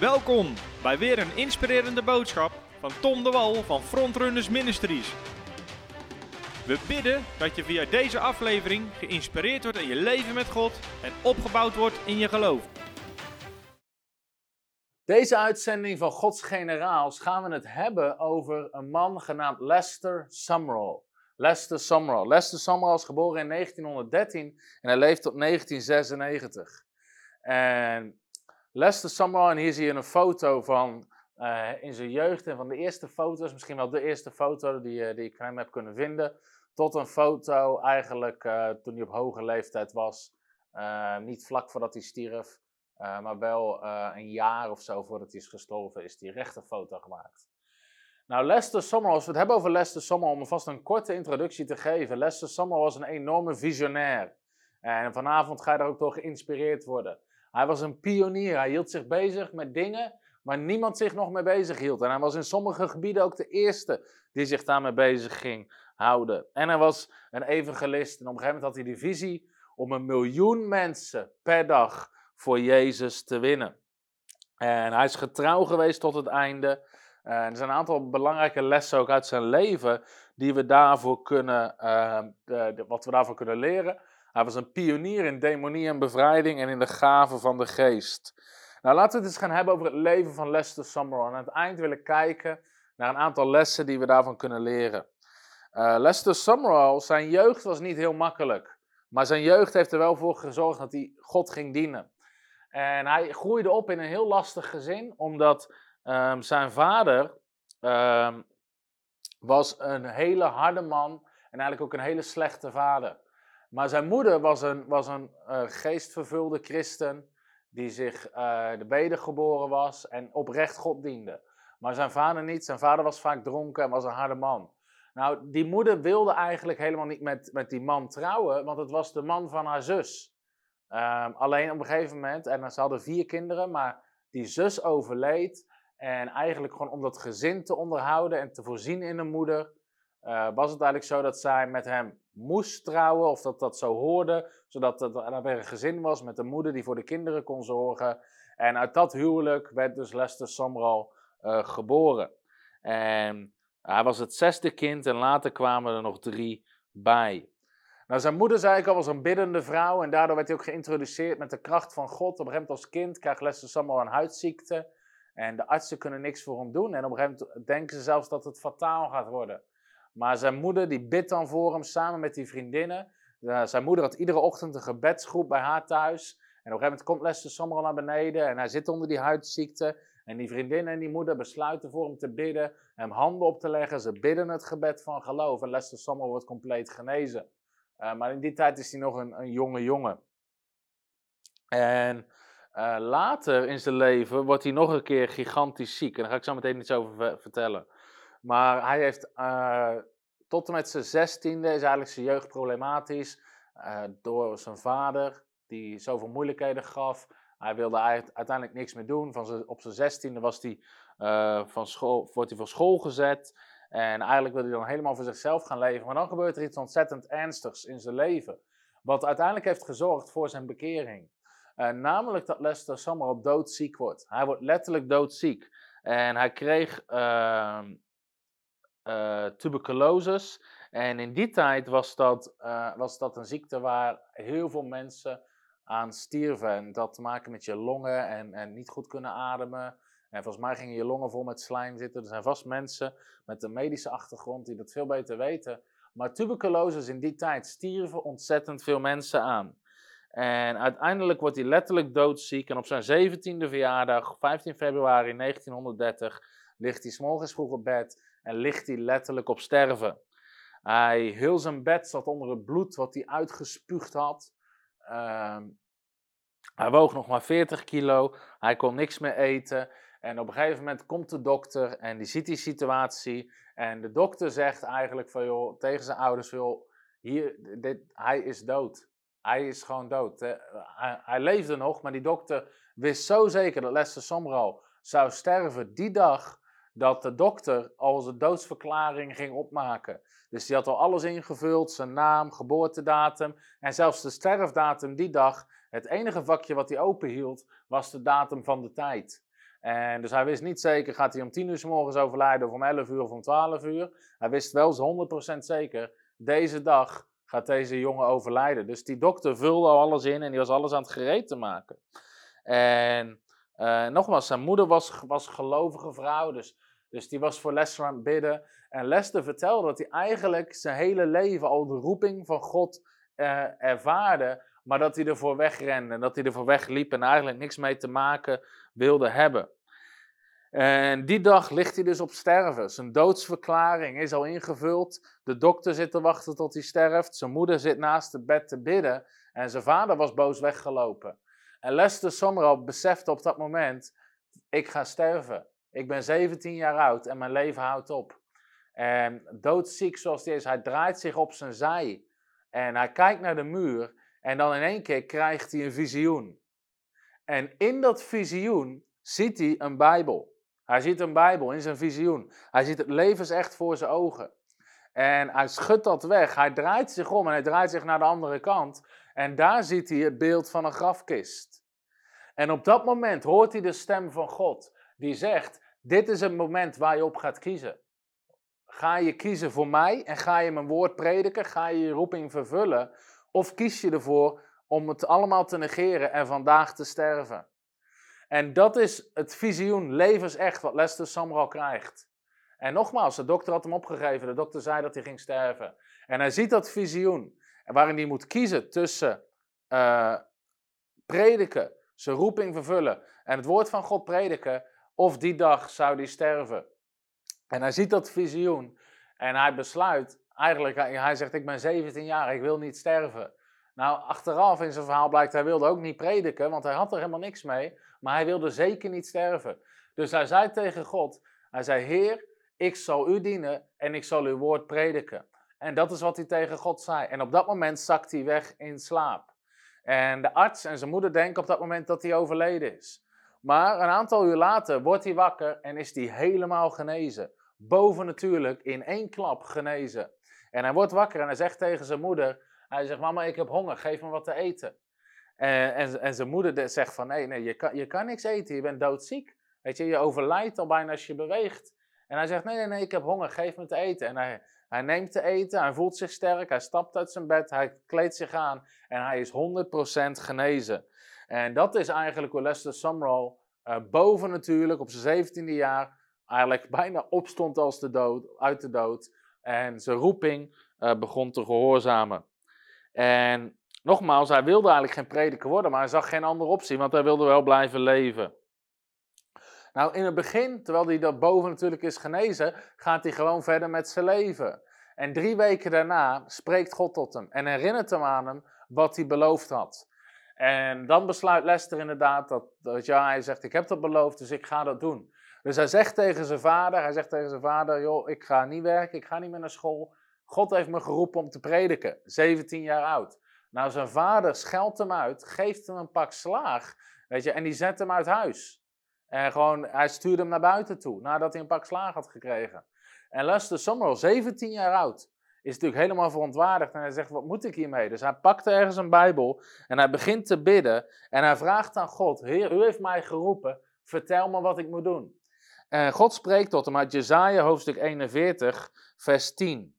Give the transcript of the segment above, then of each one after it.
Welkom bij weer een inspirerende boodschap van Tom de Wal van Frontrunners Ministries. We bidden dat je via deze aflevering geïnspireerd wordt in je leven met God en opgebouwd wordt in je geloof. Deze uitzending van Gods Generaals gaan we het hebben over een man genaamd Lester Sumrall. Lester Sumrall. Lester Sumrall is geboren in 1913 en hij leeft tot 1996. En Lester Sumrall, en hier zie je een foto van uh, in zijn jeugd en van de eerste foto's, misschien wel de eerste foto die, uh, die ik van hem heb kunnen vinden, tot een foto eigenlijk uh, toen hij op hoge leeftijd was. niet vlak voordat hij stierf, maar wel een jaar of zo voordat hij is gestorven, is die rechte foto gemaakt. Nou, Lester Summerall, als we het hebben over Lester Summerall, om vast een korte introductie te geven. Lester Summerall was een enorme visionair. En vanavond ga je daar ook door geïnspireerd worden. Hij was een pionier. Hij hield zich bezig met dingen waar niemand zich nog mee bezig hield. En hij was in sommige gebieden ook de eerste die zich daarmee bezig ging houden. En hij was een evangelist. En op een gegeven moment had hij de visie om een miljoen mensen per dag voor Jezus te winnen. En hij is getrouw geweest tot het einde. En er zijn een aantal belangrijke lessen ook uit zijn leven die we daarvoor kunnen, uh, de, wat we daarvoor kunnen leren. Hij was een pionier in demonie en bevrijding en in de gaven van de geest. Nou, laten we het eens gaan hebben over het leven van Lester Summerall. En aan het eind willen kijken naar een aantal lessen die we daarvan kunnen leren. Uh, Lester Summerall, zijn jeugd was niet heel makkelijk. Maar zijn jeugd heeft er wel voor gezorgd dat hij God ging dienen. En hij groeide op in een heel lastig gezin, omdat um, zijn vader um, was een hele harde man en eigenlijk ook een hele slechte vader. Maar zijn moeder was een, was een uh, geestvervulde christen die zich uh, de beden geboren was en oprecht God diende. Maar zijn vader niet. Zijn vader was vaak dronken en was een harde man. Nou, die moeder wilde eigenlijk helemaal niet met, met die man trouwen, want het was de man van haar zus. Um, alleen op een gegeven moment, en ze hadden vier kinderen, maar die zus overleed. En eigenlijk gewoon om dat gezin te onderhouden en te voorzien in een moeder, was het eigenlijk zo dat zij met hem moest trouwen, of dat dat zo hoorde, zodat er weer een gezin was met een moeder die voor de kinderen kon zorgen. En uit dat huwelijk werd dus Lester Sumrall uh, geboren. En hij was het zesde kind en later kwamen er nog drie bij. Nou, zijn moeder, zei ik al, was een biddende vrouw en daardoor werd hij ook geïntroduceerd met de kracht van God. Op een gegeven moment als kind krijgt Lester Sumrall een huidziekte en de artsen kunnen niks voor hem doen. En op een gegeven moment denken ze zelfs dat het fataal gaat worden. Maar zijn moeder die bidt dan voor hem samen met die vriendinnen. Zijn moeder had iedere ochtend een gebedsgroep bij haar thuis. En op een gegeven moment komt Lester Summerall naar beneden en hij zit onder die huidziekte. En die vriendinnen en die moeder besluiten voor hem te bidden, hem handen op te leggen. Ze bidden het gebed van geloof en Lester Summerall wordt compleet genezen. Uh, maar in die tijd is hij nog een, een jonge jongen. En uh, later in zijn leven wordt hij nog een keer gigantisch ziek. En daar ga ik zo meteen iets over vertellen. Maar hij heeft uh, tot en met zijn zestiende is eigenlijk zijn jeugd problematisch. Uh, door zijn vader, die zoveel moeilijkheden gaf. Hij wilde uiteindelijk niks meer doen. Van zijn, op zijn zestiende was hij, uh, van school, wordt hij van school gezet. En eigenlijk wilde hij dan helemaal voor zichzelf gaan leven. Maar dan gebeurt er iets ontzettend ernstigs in zijn leven. Wat uiteindelijk heeft gezorgd voor zijn bekering. Namelijk dat Lester Summerall doodziek wordt. Hij wordt letterlijk doodziek. En hij kreeg uh, uh, tuberculosis. En in die tijd was dat, uh, was dat een ziekte waar heel veel mensen aan stierven. En dat te maken met je longen en, en niet goed kunnen ademen. En volgens mij gingen je longen vol met slijm zitten. Er zijn vast mensen met een medische achtergrond die dat veel beter weten. Maar tuberculosis in die tijd stierven ontzettend veel mensen aan. En uiteindelijk wordt hij letterlijk doodziek. En op zijn 17e verjaardag, 15 februari 1930, ligt hij s'morgens vroeg op bed en ligt hij letterlijk op sterven. Hij, heel zijn bed zat onder het bloed wat hij uitgespuugd had. Uh, hij woog nog maar 40 kilo. Hij kon niks meer eten. En op een gegeven moment komt de dokter en die ziet die situatie. En de dokter zegt eigenlijk van, joh, tegen zijn ouders: joh, hier, dit, hij is dood. Hij is gewoon dood. Hij, hij, leefde nog, maar die dokter wist zo zeker dat Lester Somro zou sterven die dag dat de dokter al zijn doodsverklaring ging opmaken. Dus die had al alles ingevuld, zijn naam, geboortedatum en zelfs de sterfdatum die dag. Het enige vakje wat hij open hield was de datum van de tijd. En dus hij wist niet zeker, gaat hij om 10 uur s morgens overlijden of om 11 uur of om 12 uur. Hij wist wel eens 100% zeker, deze dag gaat deze jongen overlijden. Dus die dokter vulde al alles in en die was alles aan het gereed te maken. En uh, nogmaals, zijn moeder was, was gelovige vrouw, dus, dus die was voor Lester aan het bidden. En Lester vertelde dat hij eigenlijk zijn hele leven al de roeping van God uh, ervaarde, maar dat hij ervoor wegrende en dat hij ervoor wegliep en eigenlijk niks mee te maken wilde hebben. En die dag ligt hij dus op sterven. Zijn doodsverklaring is al ingevuld. De dokter zit te wachten tot hij sterft. Zijn moeder zit naast het bed te bidden. En zijn vader was boos weggelopen. En Lester Sommerall besefte op dat moment: ik ga sterven. Ik ben 17 jaar oud en mijn leven houdt op. En doodziek zoals hij is, hij draait zich op zijn zij. En hij kijkt naar de muur. En dan in één keer krijgt hij een visioen. En in dat visioen ziet hij een Bijbel. Hij ziet een Bijbel in zijn visioen. Hij ziet het levensecht voor zijn ogen. En hij schudt dat weg. Hij draait zich om en hij draait zich naar de andere kant. En daar ziet hij het beeld van een grafkist. En op dat moment hoort hij de stem van God. Die zegt, dit is het moment waar je op gaat kiezen. Ga je kiezen voor mij en ga je mijn woord prediken? Ga je je roeping vervullen? Of kies je ervoor om het allemaal te negeren en vandaag te sterven? En dat is het visioen, levensecht, wat Lester Samral krijgt. En nogmaals, de dokter had hem opgegeven. De dokter zei dat hij ging sterven. En hij ziet dat visioen, waarin hij moet kiezen tussen uh, prediken, zijn roeping vervullen en het woord van God prediken, of die dag zou hij sterven. En hij ziet dat visioen en hij besluit, eigenlijk, hij zegt, ik ben 17 jaar, ik wil niet sterven. Nou, achteraf in zijn verhaal blijkt, hij wilde ook niet prediken, want hij had er helemaal niks mee. Maar hij wilde zeker niet sterven. Dus hij zei tegen God, hij zei, Heer, ik zal u dienen en ik zal uw woord prediken. En dat is wat hij tegen God zei. En op dat moment zakt hij weg in slaap. En de arts en zijn moeder denken op dat moment dat hij overleden is. Maar een aantal uur later wordt hij wakker en is hij helemaal genezen. Boven natuurlijk in één klap genezen. En hij wordt wakker en hij zegt tegen zijn moeder: Hij zegt, Mama, ik heb honger, geef me wat te eten. En, en, en zijn moeder zegt van nee, nee je, kan, je kan niks eten, je bent doodziek. Weet je, je overlijdt al bijna als je beweegt. En hij zegt nee, nee, nee, ik heb honger, geef me te eten. En hij, hij neemt te eten, hij voelt zich sterk, hij stapt uit zijn bed, hij kleedt zich aan en hij is 100% genezen. En dat is eigenlijk hoe Lester Sumrall uh, boven natuurlijk op zijn 17e jaar eigenlijk bijna opstond als de dood, uit de dood. En zijn roeping uh, begon te gehoorzamen. En Nogmaals, hij wilde eigenlijk geen prediker worden, maar hij zag geen andere optie, want hij wilde wel blijven leven. Nou, in het begin, terwijl hij dat boven natuurlijk is genezen, gaat hij gewoon verder met zijn leven. En drie weken daarna spreekt God tot hem en herinnert hem aan hem wat hij beloofd had. En dan besluit Lester inderdaad dat, dat ja, hij zegt, ik heb dat beloofd, dus ik ga dat doen. Dus hij zegt tegen zijn vader, hij zegt tegen zijn vader, joh, ik ga niet werken, ik ga niet meer naar school. God heeft me geroepen om te prediken, 17 jaar oud. Nou, zijn vader scheldt hem uit, geeft hem een pak slaag, weet je, en die zet hem uit huis. En gewoon, hij stuurde hem naar buiten toe, nadat hij een pak slaag had gekregen. En Lester Summerall, 17 jaar oud, is natuurlijk helemaal verontwaardigd en hij zegt, wat moet ik hiermee? Dus hij pakt ergens een bijbel en hij begint te bidden en hij vraagt aan God, Heer, u heeft mij geroepen, vertel me wat ik moet doen. En God spreekt tot hem uit Jezaja hoofdstuk 41, vers 10.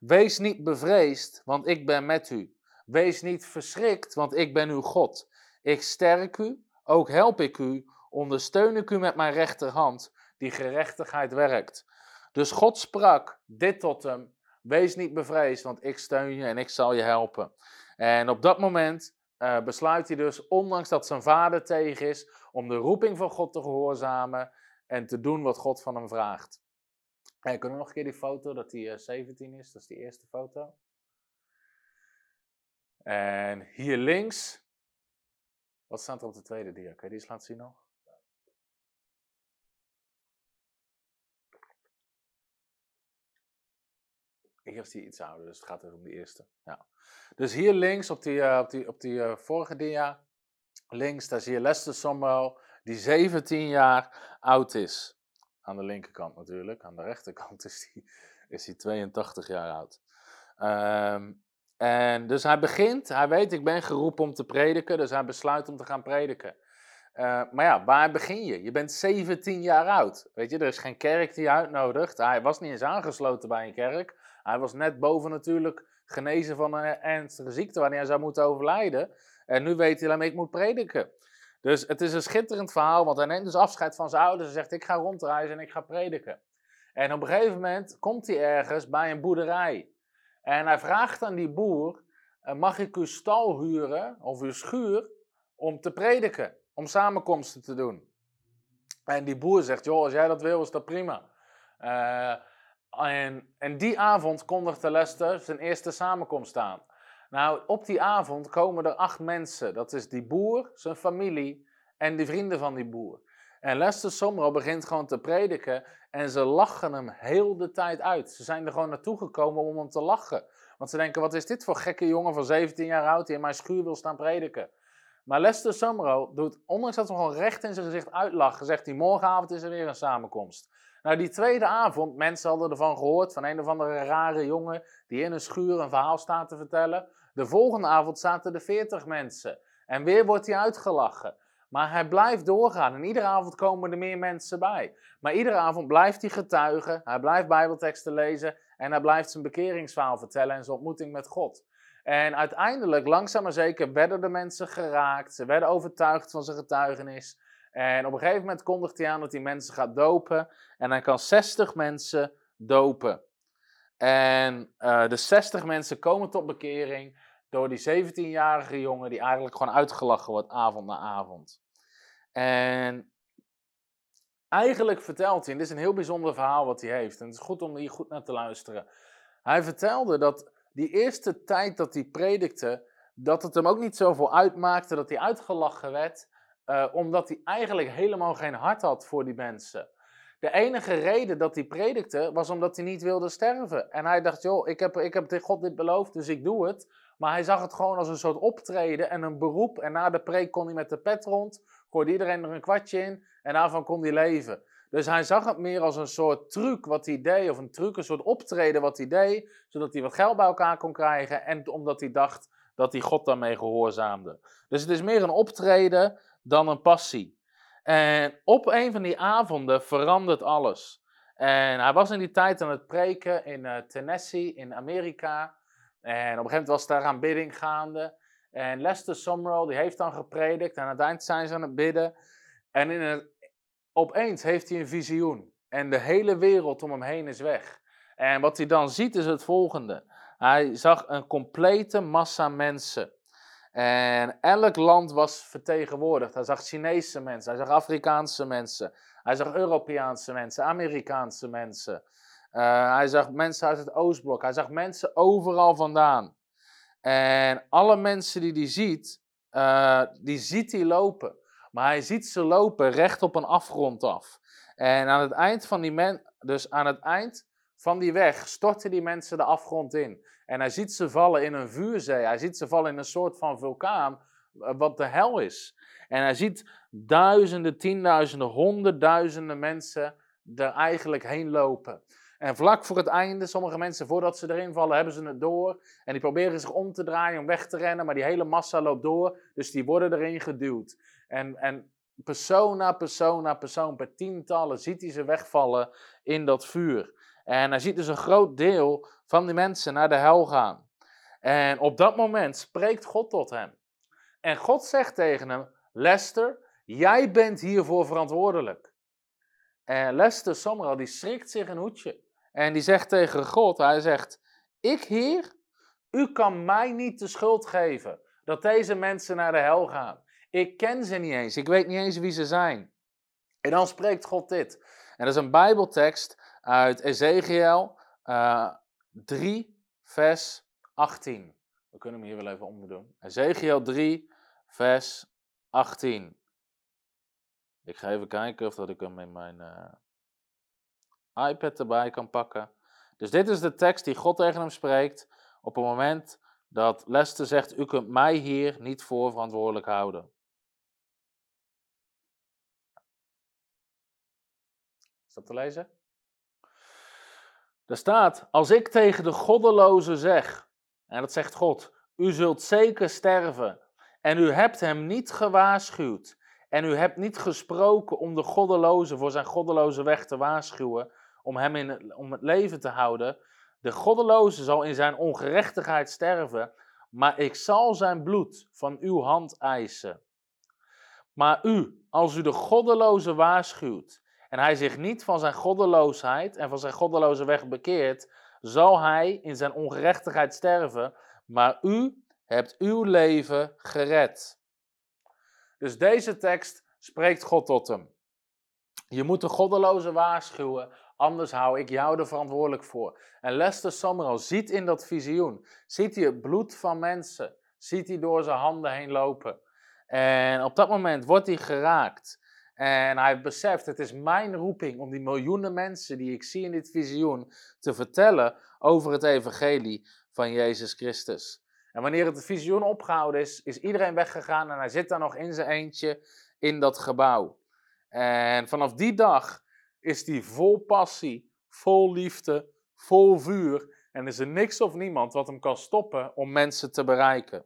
Wees niet bevreesd, want ik ben met u. Wees niet verschrikt, want ik ben uw God. Ik sterk u, ook help ik u, ondersteun ik u met mijn rechterhand, die gerechtigheid werkt. Dus God sprak dit tot hem: Wees niet bevreesd, want ik steun je en ik zal je helpen. En op dat moment uh, besluit hij dus, ondanks dat zijn vader tegen is, om de roeping van God te gehoorzamen en te doen wat God van hem vraagt. En kunnen we nog een keer die foto dat hij uh, 17 is? Dat is die eerste foto. En hier links, wat staat er op de tweede dia? Kun je die eens laten zien nog? Is die iets ouder, dus het gaat even om de eerste. Ja. Dus hier links op die, uh, op die, op die uh, vorige dia, links, daar zie je Lester Sommel, die 17 jaar oud is. Aan de linkerkant natuurlijk, aan de rechterkant is hij is 82 jaar oud. Um, en dus hij begint, hij weet, ik ben geroepen om te prediken, dus hij besluit om te gaan prediken. Eh, maar ja, waar begin je? Je bent 17 jaar oud. Weet je, er is geen kerk die je uitnodigt. Hij was niet eens aangesloten bij een kerk. Hij was net boven natuurlijk genezen van een ernstige ziekte waar hij zou moeten overlijden. En nu weet hij, ik moet prediken. Dus het is een schitterend verhaal, want hij neemt dus afscheid van zijn ouders en zegt, ik ga rondreizen en ik ga prediken. En op een gegeven moment komt hij ergens bij een boerderij. En hij vraagt aan die boer, eh, mag ik uw stal huren of uw schuur om te prediken, om samenkomsten te doen? En die boer zegt, joh, als jij dat wil, is dat prima. Uh, en, en die avond kondigde Lester zijn eerste samenkomst aan. Nou, op die avond komen er acht mensen. Dat is die boer, zijn familie en de vrienden van die boer. En Lester Somro begint gewoon te prediken en ze lachen hem heel de tijd uit. Ze zijn er gewoon naartoe gekomen om hem te lachen. Want ze denken, wat is dit voor gekke jongen van 17 jaar oud die in mijn schuur wil staan prediken. Maar Lester Summerall doet, ondanks dat we gewoon recht in zijn gezicht uitlachen, zegt hij, morgenavond is er weer een samenkomst. Nou, die tweede avond, mensen hadden ervan gehoord, van een of andere rare jongen die in een schuur een verhaal staat te vertellen. De volgende avond zaten er veertig mensen. En weer wordt hij uitgelachen. Maar hij blijft doorgaan en iedere avond komen er meer mensen bij. Maar iedere avond blijft hij getuigen, hij blijft bijbelteksten lezen en hij blijft zijn bekeringsverhaal vertellen en zijn ontmoeting met God. En uiteindelijk, langzaam maar zeker, werden de mensen geraakt. Ze werden overtuigd van zijn getuigenis. En op een gegeven moment kondigt hij aan dat hij mensen gaat dopen. En hij kan 60 mensen dopen. En uh, de 60 mensen komen tot bekering door die 17-jarige jongen die eigenlijk gewoon uitgelachen wordt avond na avond. En eigenlijk vertelt hij, en dit is een heel bijzonder verhaal wat hij heeft, en het is goed om hier goed naar te luisteren. Hij vertelde dat die eerste tijd dat hij predikte, dat het hem ook niet zoveel uitmaakte dat hij uitgelachen werd, uh, omdat hij eigenlijk helemaal geen hart had voor die mensen. De enige reden dat hij predikte was omdat hij niet wilde sterven. En hij dacht, joh, ik heb, ik heb God dit beloofd, dus ik doe het. Maar hij zag het gewoon als een soort optreden en een beroep. En na de preek kon hij met de pet rond, gooide iedereen er een kwartje in en daarvan kon hij leven. Dus hij zag het meer als een soort truc wat hij deed, of een truc, een soort optreden wat hij deed, zodat hij wat geld bij elkaar kon krijgen en omdat hij dacht dat hij God daarmee gehoorzaamde. Dus het is meer een optreden dan een passie. En op een van die avonden verandert alles. En hij was in die tijd aan het preken in uh, Tennessee, in Amerika. En op een gegeven moment was daar aanbidding gaande. En Lester Summerall, die heeft dan gepredikt. En aan het eind zijn ze aan het bidden. En in het, opeens heeft hij een visioen. En de hele wereld om hem heen is weg. En wat hij dan ziet is het volgende. Hij zag een complete massa mensen. En elk land was vertegenwoordigd. Hij zag Chinese mensen, hij zag Afrikaanse mensen, hij zag Europese mensen, Amerikaanse mensen. Uh, hij zag mensen uit het Oostblok, hij zag mensen overal vandaan. En alle mensen die hij ziet, uh, die ziet hij lopen. Maar hij ziet ze lopen recht op een afgrond af. En aan het eind van die men, dus aan het eind van die weg storten die mensen de afgrond in. En hij ziet ze vallen in een vuurzee. Hij ziet ze vallen in een soort van vulkaan, eh, wat de hel is. En hij ziet duizenden, tienduizenden, honderdduizenden mensen er eigenlijk heen lopen. En vlak voor het einde, sommige mensen voordat ze erin vallen, hebben ze het door. En die proberen zich om te draaien om weg te rennen, maar die hele massa loopt door. Dus die worden erin geduwd. En, en persoon na persoon na persoon, per tientallen, ziet hij ze wegvallen in dat vuur. En hij ziet dus een groot deel van die mensen naar de hel gaan. En op dat moment spreekt God tot hem. En God zegt tegen hem: Lester, jij bent hiervoor verantwoordelijk. En Lester Sommeral die schrikt zich een hoedje. En die zegt tegen God: Hij zegt: Ik, Heer, u kan mij niet de schuld geven dat deze mensen naar de hel gaan. Ik ken ze niet eens. Ik weet niet eens wie ze zijn. En dan spreekt God dit. En dat is een Bijbeltekst uit Ezekiel uh, 3, vers 18. We kunnen hem hier wel even omdoen. Ezekiel 3, vers 18. Ik ga even kijken of dat ik hem in mijn uh, iPad erbij kan pakken. Dus dit is de tekst die God tegen hem spreekt op het moment dat Lester zegt: U kunt mij hier niet voor verantwoordelijk houden. Dat te lezen? Er staat, als ik tegen de goddeloze zeg, en dat zegt God, u zult zeker sterven, en u hebt hem niet gewaarschuwd, En u hebt niet gesproken om de goddeloze voor zijn goddeloze weg te waarschuwen, om hem in, om het leven te houden. De goddeloze zal in zijn ongerechtigheid sterven, maar ik zal zijn bloed van uw hand eisen. Maar u, als u de goddeloze waarschuwt en hij zich niet van zijn goddeloosheid en van zijn goddeloze weg bekeert, zal hij in zijn ongerechtigheid sterven, maar u hebt uw leven gered. Dus deze tekst spreekt God tot hem. Je moet de goddeloze waarschuwen, anders hou ik jou er verantwoordelijk voor. En Lester Summerall ziet in dat visioen, ziet hij het bloed van mensen, ziet hij door zijn handen heen lopen. En op dat moment wordt hij geraakt. En hij beseft, het is mijn roeping om die miljoenen mensen die ik zie in dit visioen te vertellen over het evangelie van Jezus Christus. En wanneer het visioen opgehouden is, is iedereen weggegaan en hij zit daar nog in zijn eentje in dat gebouw. En vanaf die dag is hij vol passie, vol liefde, vol vuur. En is er niks of niemand wat hem kan stoppen om mensen te bereiken.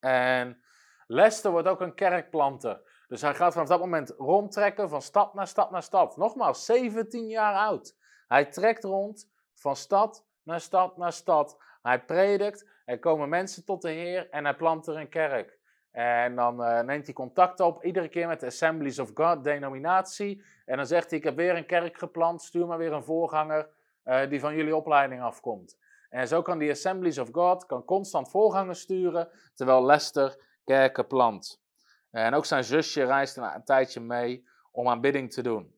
En Lester wordt ook een kerkplanter. Dus hij gaat vanaf dat moment rondtrekken van stad naar stad naar stad. Nogmaals, 17 jaar oud. Hij trekt rond van stad naar stad naar stad. Hij predikt, er komen mensen tot de Heer en hij plant er een kerk. En dan uh, neemt hij contact op, iedere keer met de Assemblies of God denominatie. En dan zegt hij, ik heb weer een kerk geplant, stuur maar weer een voorganger uh, die van jullie opleiding afkomt. En zo kan die Assemblies of God kan constant voorgangers sturen, terwijl Lester kerken plant. En ook zijn zusje reist een, tijdje mee om aanbidding te doen.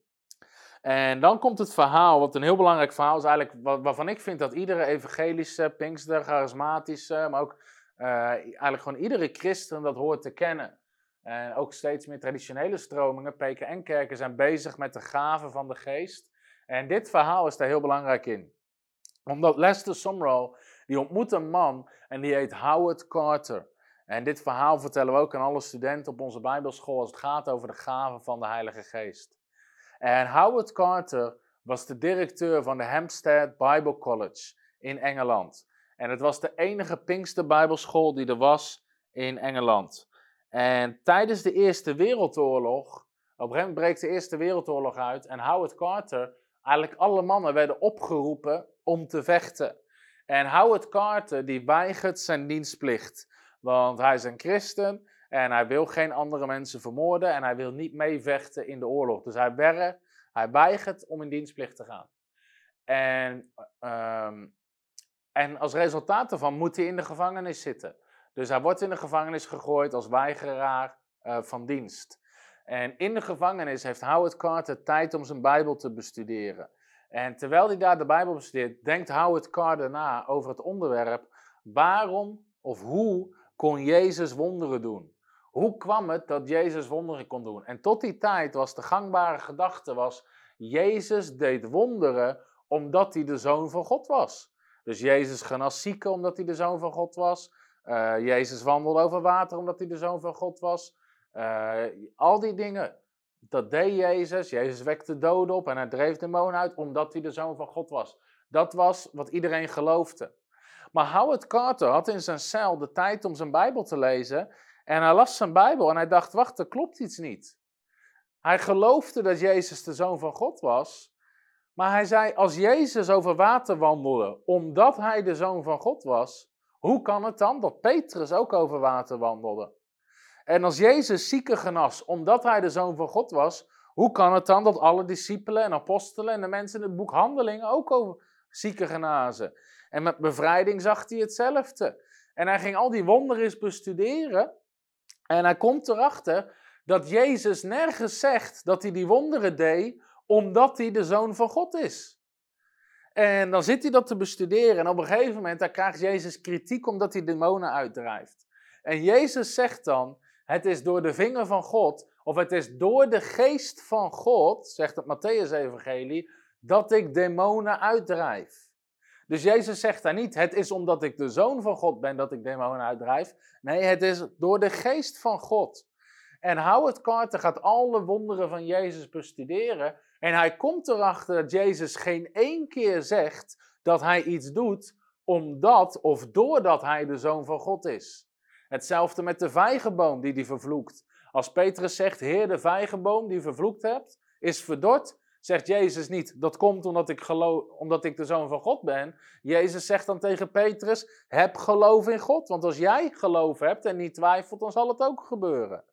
En dan komt het verhaal, wat een heel belangrijk verhaal is eigenlijk, waarvan ik vind dat iedere evangelische, pinkster, charismatische, maar ook uh, eigenlijk gewoon iedere christen dat hoort te kennen. En ook steeds meer traditionele stromingen, PKN-kerken, zijn bezig met de gaven van de geest. En dit verhaal is daar heel belangrijk in. Omdat Lester Sumrall, die ontmoet een man en die heet Howard Carter. En dit verhaal vertellen we ook aan alle studenten op onze Bijbelschool als het gaat over de gaven van de Heilige Geest. En Howard Carter was de directeur van de Hampstead Bible College in Engeland. En het was de enige Pinkster Bijbelschool die er was in Engeland. En tijdens de Eerste Wereldoorlog, op een gegeven moment breekt de Eerste Wereldoorlog uit en Howard Carter, eigenlijk alle mannen werden opgeroepen om te vechten. En Howard Carter die weigert zijn dienstplicht, want hij is een christen en hij wil geen andere mensen vermoorden en hij wil niet meevechten in de oorlog. Dus hij, werkt, hij weigert om in dienstplicht te gaan. En, um, en als resultaat daarvan moet hij in de gevangenis zitten. Dus hij wordt in de gevangenis gegooid als weigeraar uh, van dienst. En in de gevangenis heeft Howard Carter tijd om zijn Bijbel te bestuderen. En terwijl hij daar de Bijbel bestudeert, denkt Howard Carter na over het onderwerp: waarom of hoe kon Jezus wonderen doen? Hoe kwam het dat Jezus wonderen kon doen? En tot die tijd was de gangbare gedachte was, Jezus deed wonderen omdat hij de zoon van God was. Dus Jezus genas zieken omdat hij de zoon van God was. Uh, Jezus wandelde over water omdat hij de zoon van God was. Uh, al die dingen, dat deed Jezus. Jezus wekte doden op en hij dreef demonen uit omdat hij de zoon van God was. Dat was wat iedereen geloofde. Maar Howard Carter had in zijn cel de tijd om zijn Bijbel te lezen. En hij las zijn Bijbel en hij dacht, wacht, er klopt iets niet. Hij geloofde dat Jezus de Zoon van God was. Maar hij zei, als Jezus over water wandelde, omdat hij de Zoon van God was, hoe kan het dan dat Petrus ook over water wandelde? En als Jezus zieken genas, omdat hij de Zoon van God was, hoe kan het dan dat alle discipelen en apostelen en de mensen in het boek Handelingen ook over zieken genazen? En met bevrijding zag hij hetzelfde. En hij ging al die wonderen bestuderen. En hij komt erachter dat Jezus nergens zegt dat hij die wonderen deed omdat hij de zoon van God is. En dan zit hij dat te bestuderen en op een gegeven moment dan krijgt Jezus kritiek omdat hij demonen uitdrijft. En Jezus zegt dan, het is door de vinger van God, of het is door de geest van God, zegt het Matthäus-evangelie, dat ik demonen uitdrijf. Dus Jezus zegt daar niet, het is omdat ik de zoon van God ben dat ik demonen uitdrijf. Nee, het is door de geest van God. En Howard Carter gaat alle wonderen van Jezus bestuderen. En hij komt erachter dat Jezus geen één keer zegt dat hij iets doet omdat of doordat hij de zoon van God is. Hetzelfde met de vijgenboom die hij vervloekt. Als Petrus zegt, Heer, de vijgenboom die vervloekt hebt, is verdord, zegt Jezus niet, dat komt omdat ik, geloof, omdat ik de zoon van God ben. Jezus zegt dan tegen Petrus, heb geloof in God. Want als jij geloof hebt en niet twijfelt, dan zal het ook gebeuren.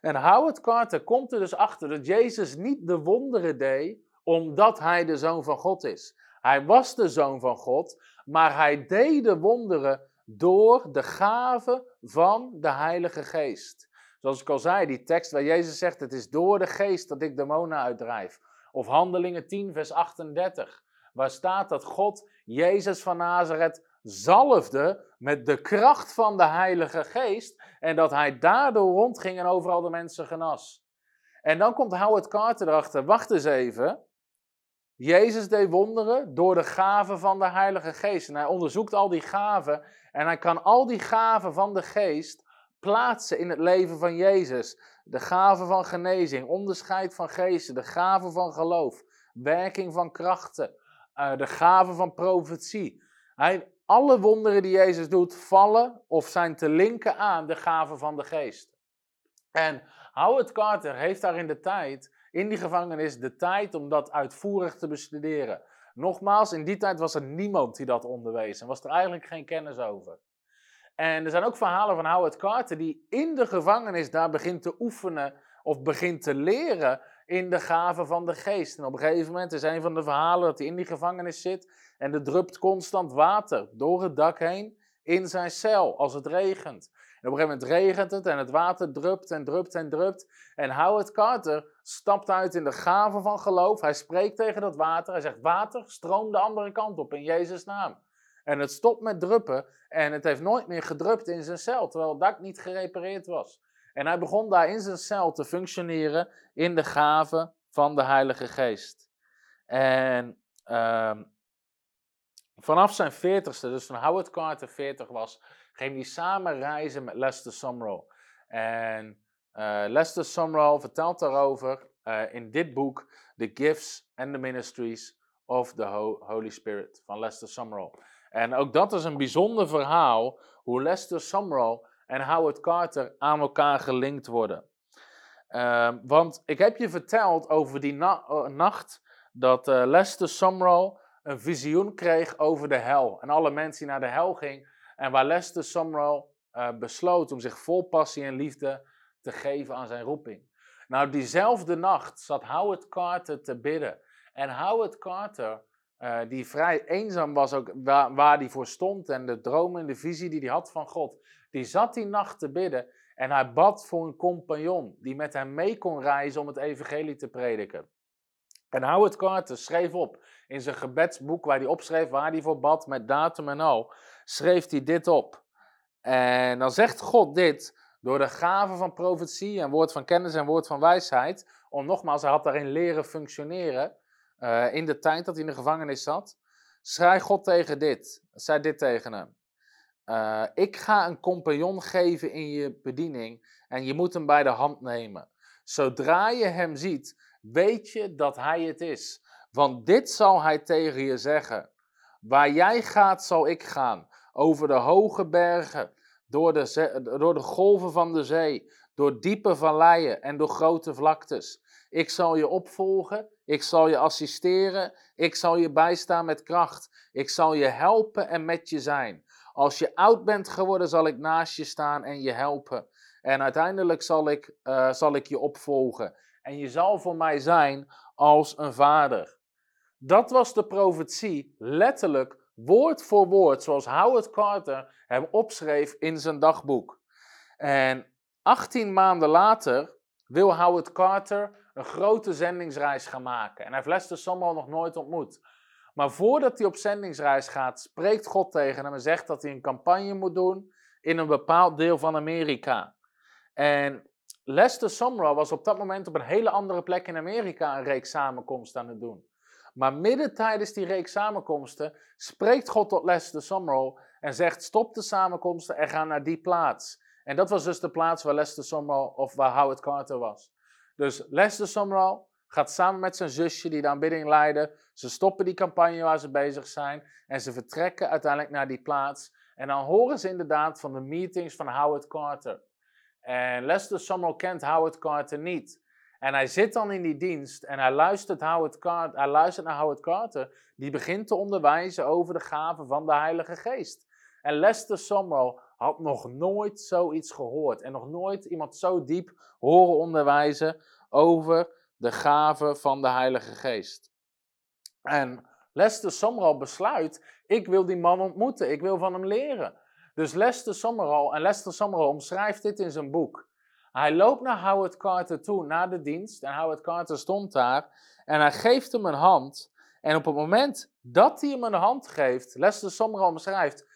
En Howard Carter komt er dus achter dat Jezus niet de wonderen deed omdat hij de zoon van God is. Hij was de zoon van God, maar hij deed de wonderen door de gave van de Heilige Geest. Zoals ik al zei, die tekst waar Jezus zegt: Het is door de Geest dat ik demonen uitdrijf. Of Handelingen 10, vers 38, waar staat dat God Jezus van Nazareth zalfde met de kracht van de Heilige Geest en dat hij daardoor rondging en overal de mensen genas. En dan komt Howard Carter erachter, wacht eens even. Jezus deed wonderen door de gaven van de Heilige Geest. En hij onderzoekt al die gaven en hij kan al die gaven van de Geest plaatsen in het leven van Jezus. De gaven van genezing, onderscheid van geesten, de gaven van geloof, werking van krachten, uh, de gaven van profetie. Hij, alle wonderen die Jezus doet vallen of zijn te linken aan de gaven van de geest. En Howard Carter heeft daar in de tijd, in die gevangenis, de tijd om dat uitvoerig te bestuderen. Nogmaals, in die tijd was er niemand die dat onderwees en was er eigenlijk geen kennis over. En er zijn ook verhalen van Howard Carter die in de gevangenis daar begint te oefenen of begint te leren in de gaven van de geest. En op een gegeven moment is een van de verhalen dat hij in die gevangenis zit en er drupt constant water door het dak heen in zijn cel als het regent. En op een gegeven moment regent het en het water drupt en drupt en drupt. En Howard Carter stapt uit in de gave van geloof. Hij spreekt tegen dat water. Hij zegt: Water, stroom de andere kant op in Jezus' naam. En het stopt met druppen en het heeft nooit meer gedrupt in zijn cel, terwijl dak niet gerepareerd was. En hij begon daar in zijn cel te functioneren in de gave van de Heilige Geest. En uh, vanaf zijn veertigste, dus toen Howard Carter 40 was, ging hij samen reizen met Lester Sumrall. En uh, Lester Sumrall vertelt daarover uh, in dit boek The Gifts and the Ministries of the Holy Spirit van Lester Sumrall. En ook dat is een bijzonder verhaal, hoe Lester Sumrall en Howard Carter aan elkaar gelinkt worden. Uh, want ik heb je verteld over die uh, nacht dat uh, Lester Sumrall een visioen kreeg over de hel. En alle mensen die naar de hel gingen. En waar Lester Sumrall eh, besloot om zich vol passie en liefde te geven aan zijn roeping. Nou, diezelfde nacht zat Howard Carter te bidden. En Howard Carter uh, die vrij eenzaam was, ook waar, waar hij voor stond en de droom en de visie die hij had van God. Die zat die nacht te bidden en hij bad voor een compagnon die met hem mee kon reizen om het evangelie te prediken. En Howard Carter schreef op in zijn gebedsboek waar hij opschreef waar hij voor bad met datum en al, schreef hij dit op. En dan zegt God dit door de gave van profetie en woord van kennis en woord van wijsheid, om nogmaals, hij had daarin leren functioneren, uh, in de tijd dat hij in de gevangenis zat, schrijf God tegen dit, zei dit tegen hem. Uh, ik ga een compagnon geven in je bediening en je moet hem bij de hand nemen. Zodra je hem ziet, weet je dat hij het is. Want dit zal hij tegen je zeggen. Waar jij gaat, zal ik gaan. Over de hoge bergen, door de, door de golven van de zee, door diepe valleien en door grote vlaktes. Ik zal je opvolgen, ik zal je assisteren, ik zal je bijstaan met kracht. Ik zal je helpen en met je zijn. Als je oud bent geworden, zal ik naast je staan en je helpen. En uiteindelijk zal ik, uh, zal ik je opvolgen. En je zal voor mij zijn als een vader. Dat was de profetie, letterlijk, woord voor woord, zoals Howard Carter hem opschreef in zijn dagboek. En 18 maanden later wil Howard Carter een grote zendingsreis gaan maken. En hij heeft Lester Sumrall nog nooit ontmoet. Maar voordat hij op zendingsreis gaat, spreekt God tegen hem en zegt dat hij een campagne moet doen in een bepaald deel van Amerika. En Lester Sumrall was op dat moment op een hele andere plek in Amerika een reeks samenkomsten aan het doen. Maar midden tijdens die reeks samenkomsten spreekt God tot Lester Sumrall en zegt: stop de samenkomsten en ga naar die plaats. En dat was dus de plaats waar Lester Sumrall of waar Howard Carter was. Dus Lester Sumrall gaat samen met zijn zusje die de aanbidding leiden. Ze stoppen die campagne waar ze bezig zijn en ze vertrekken uiteindelijk naar die plaats. En dan horen ze inderdaad van de meetings van Howard Carter. En Lester Summerall kent Howard Carter niet. En hij zit dan in die dienst en hij luistert, Howard Carter, hij luistert naar Howard Carter, die begint te onderwijzen over de gaven van de Heilige Geest. En Lester Summerall had nog nooit zoiets gehoord en nog nooit iemand zo diep horen onderwijzen over de gaven van de Heilige Geest. En Lester Summerall besluit, ik wil die man ontmoeten, ik wil van hem leren. Dus Lester Summerall, en Lester Summerall omschrijft dit in zijn boek. Hij loopt naar Howard Carter toe, na de dienst, en Howard Carter stond daar, en hij geeft hem een hand. En op het moment dat hij hem een hand geeft, Lester Summerall omschrijft,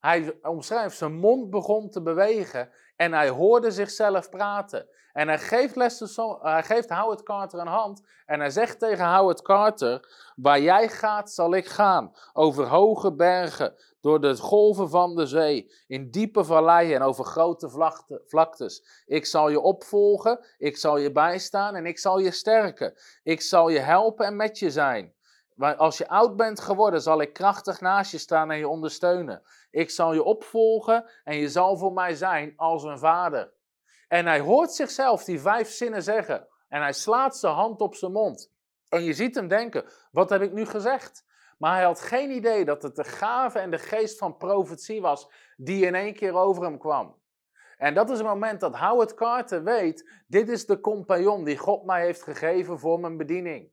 hij omschrijft, zijn mond begon te bewegen en hij hoorde zichzelf praten. En hij geeft, Lester, hij geeft Howard Carter een hand en hij zegt tegen Howard Carter, waar jij gaat zal ik gaan, over hoge bergen, door de golven van de zee, in diepe valleien en over grote vlaktes. Ik zal je opvolgen, ik zal je bijstaan en ik zal je sterken. Ik zal je helpen en met je zijn. Als je oud bent geworden, zal ik krachtig naast je staan en je ondersteunen. Ik zal je opvolgen en je zal voor mij zijn als een vader. En hij hoort zichzelf die vijf zinnen zeggen. En hij slaat zijn hand op zijn mond. En je ziet hem denken: wat heb ik nu gezegd? Maar hij had geen idee dat het de gave en de geest van profetie was die in één keer over hem kwam. En dat is het moment dat Howard Carter weet: dit is de compagnon die God mij heeft gegeven voor mijn bediening.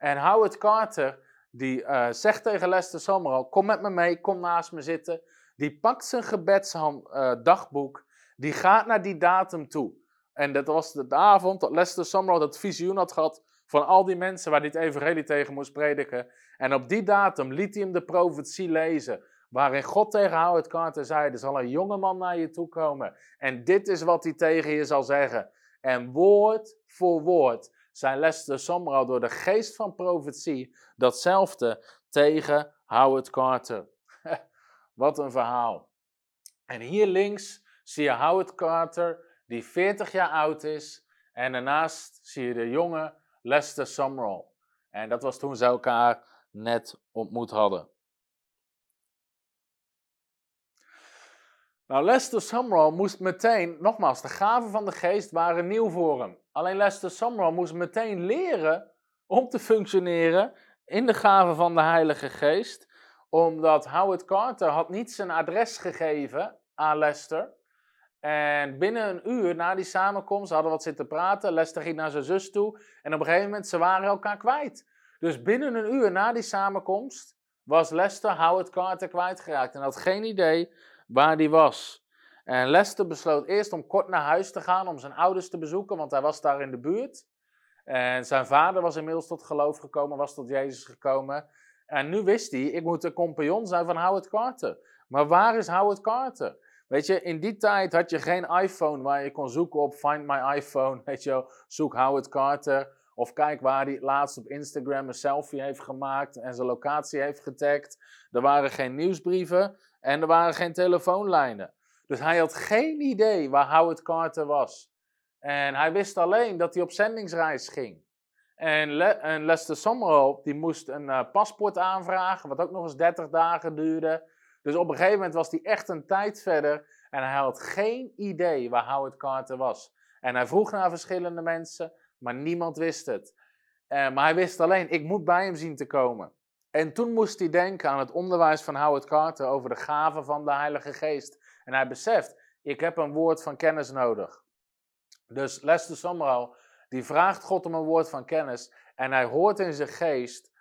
En Howard Carter, die uh, zegt tegen Lester Summerall, kom met me mee, kom naast me zitten. Die pakt zijn gebedsdagboek, uh, die gaat naar die datum toe. En dat was de avond dat Lester Summerall dat visioen had gehad van al die mensen waar hij het evangelie tegen moest prediken. En op die datum liet hij hem de profetie lezen. Waarin God tegen Howard Carter zei: Er zal een jonge man naar je toe komen. En dit is wat hij tegen je zal zeggen. En woord voor woord zijn Lester Summerall door de geest van profetie datzelfde tegen Howard Carter. Wat een verhaal. En hier links zie je Howard Carter, die 40 jaar oud is. En daarnaast zie je de jonge Lester Summerall. En dat was toen ze elkaar net ontmoet hadden. Nou, Lester Summerall moest meteen, nogmaals, de gaven van de geest waren nieuw voor hem. Alleen Lester Summerall moest meteen leren om te functioneren in de gaven van de Heilige Geest. Omdat Howard Carter had niet zijn adres gegeven aan Lester. En binnen een uur na die samenkomst hadden wat zitten praten. Lester ging naar zijn zus toe. En op een gegeven moment, ze waren elkaar kwijt. Dus binnen een uur na die samenkomst was Lester Howard Carter kwijtgeraakt. En had geen idee waar die was. En Lester besloot eerst om kort naar huis te gaan om zijn ouders te bezoeken, want hij was daar in de buurt. En zijn vader was inmiddels tot geloof gekomen, was tot Jezus gekomen. En nu wist hij, ik moet de compagnon zijn van Howard Carter. Maar waar is Howard Carter? Weet je, in die tijd had je geen iPhone waar je kon zoeken op Find My iPhone. Weet je zoek Howard Carter. Of kijk waar hij laatst op Instagram een selfie heeft gemaakt en zijn locatie heeft getagd. Er waren geen nieuwsbrieven en er waren geen telefoonlijnen. Dus hij had geen idee waar Howard Carter was. En hij wist alleen dat hij op zendingsreis ging. En, Le Lester Summerall die moest een uh, paspoort aanvragen, wat ook nog eens 30 dagen duurde. Dus op een gegeven moment was hij echt een tijd verder en hij had geen idee waar Howard Carter was. En hij vroeg naar verschillende mensen, maar niemand wist het. Uh, maar hij wist alleen, ik moet bij hem zien te komen. En toen moest hij denken aan het onderwijs van Howard Carter over de gaven van de Heilige Geest. En hij beseft, ik heb een woord van kennis nodig. Dus Lester Summerall, die vraagt God om een woord van kennis. En hij hoort in zijn geest,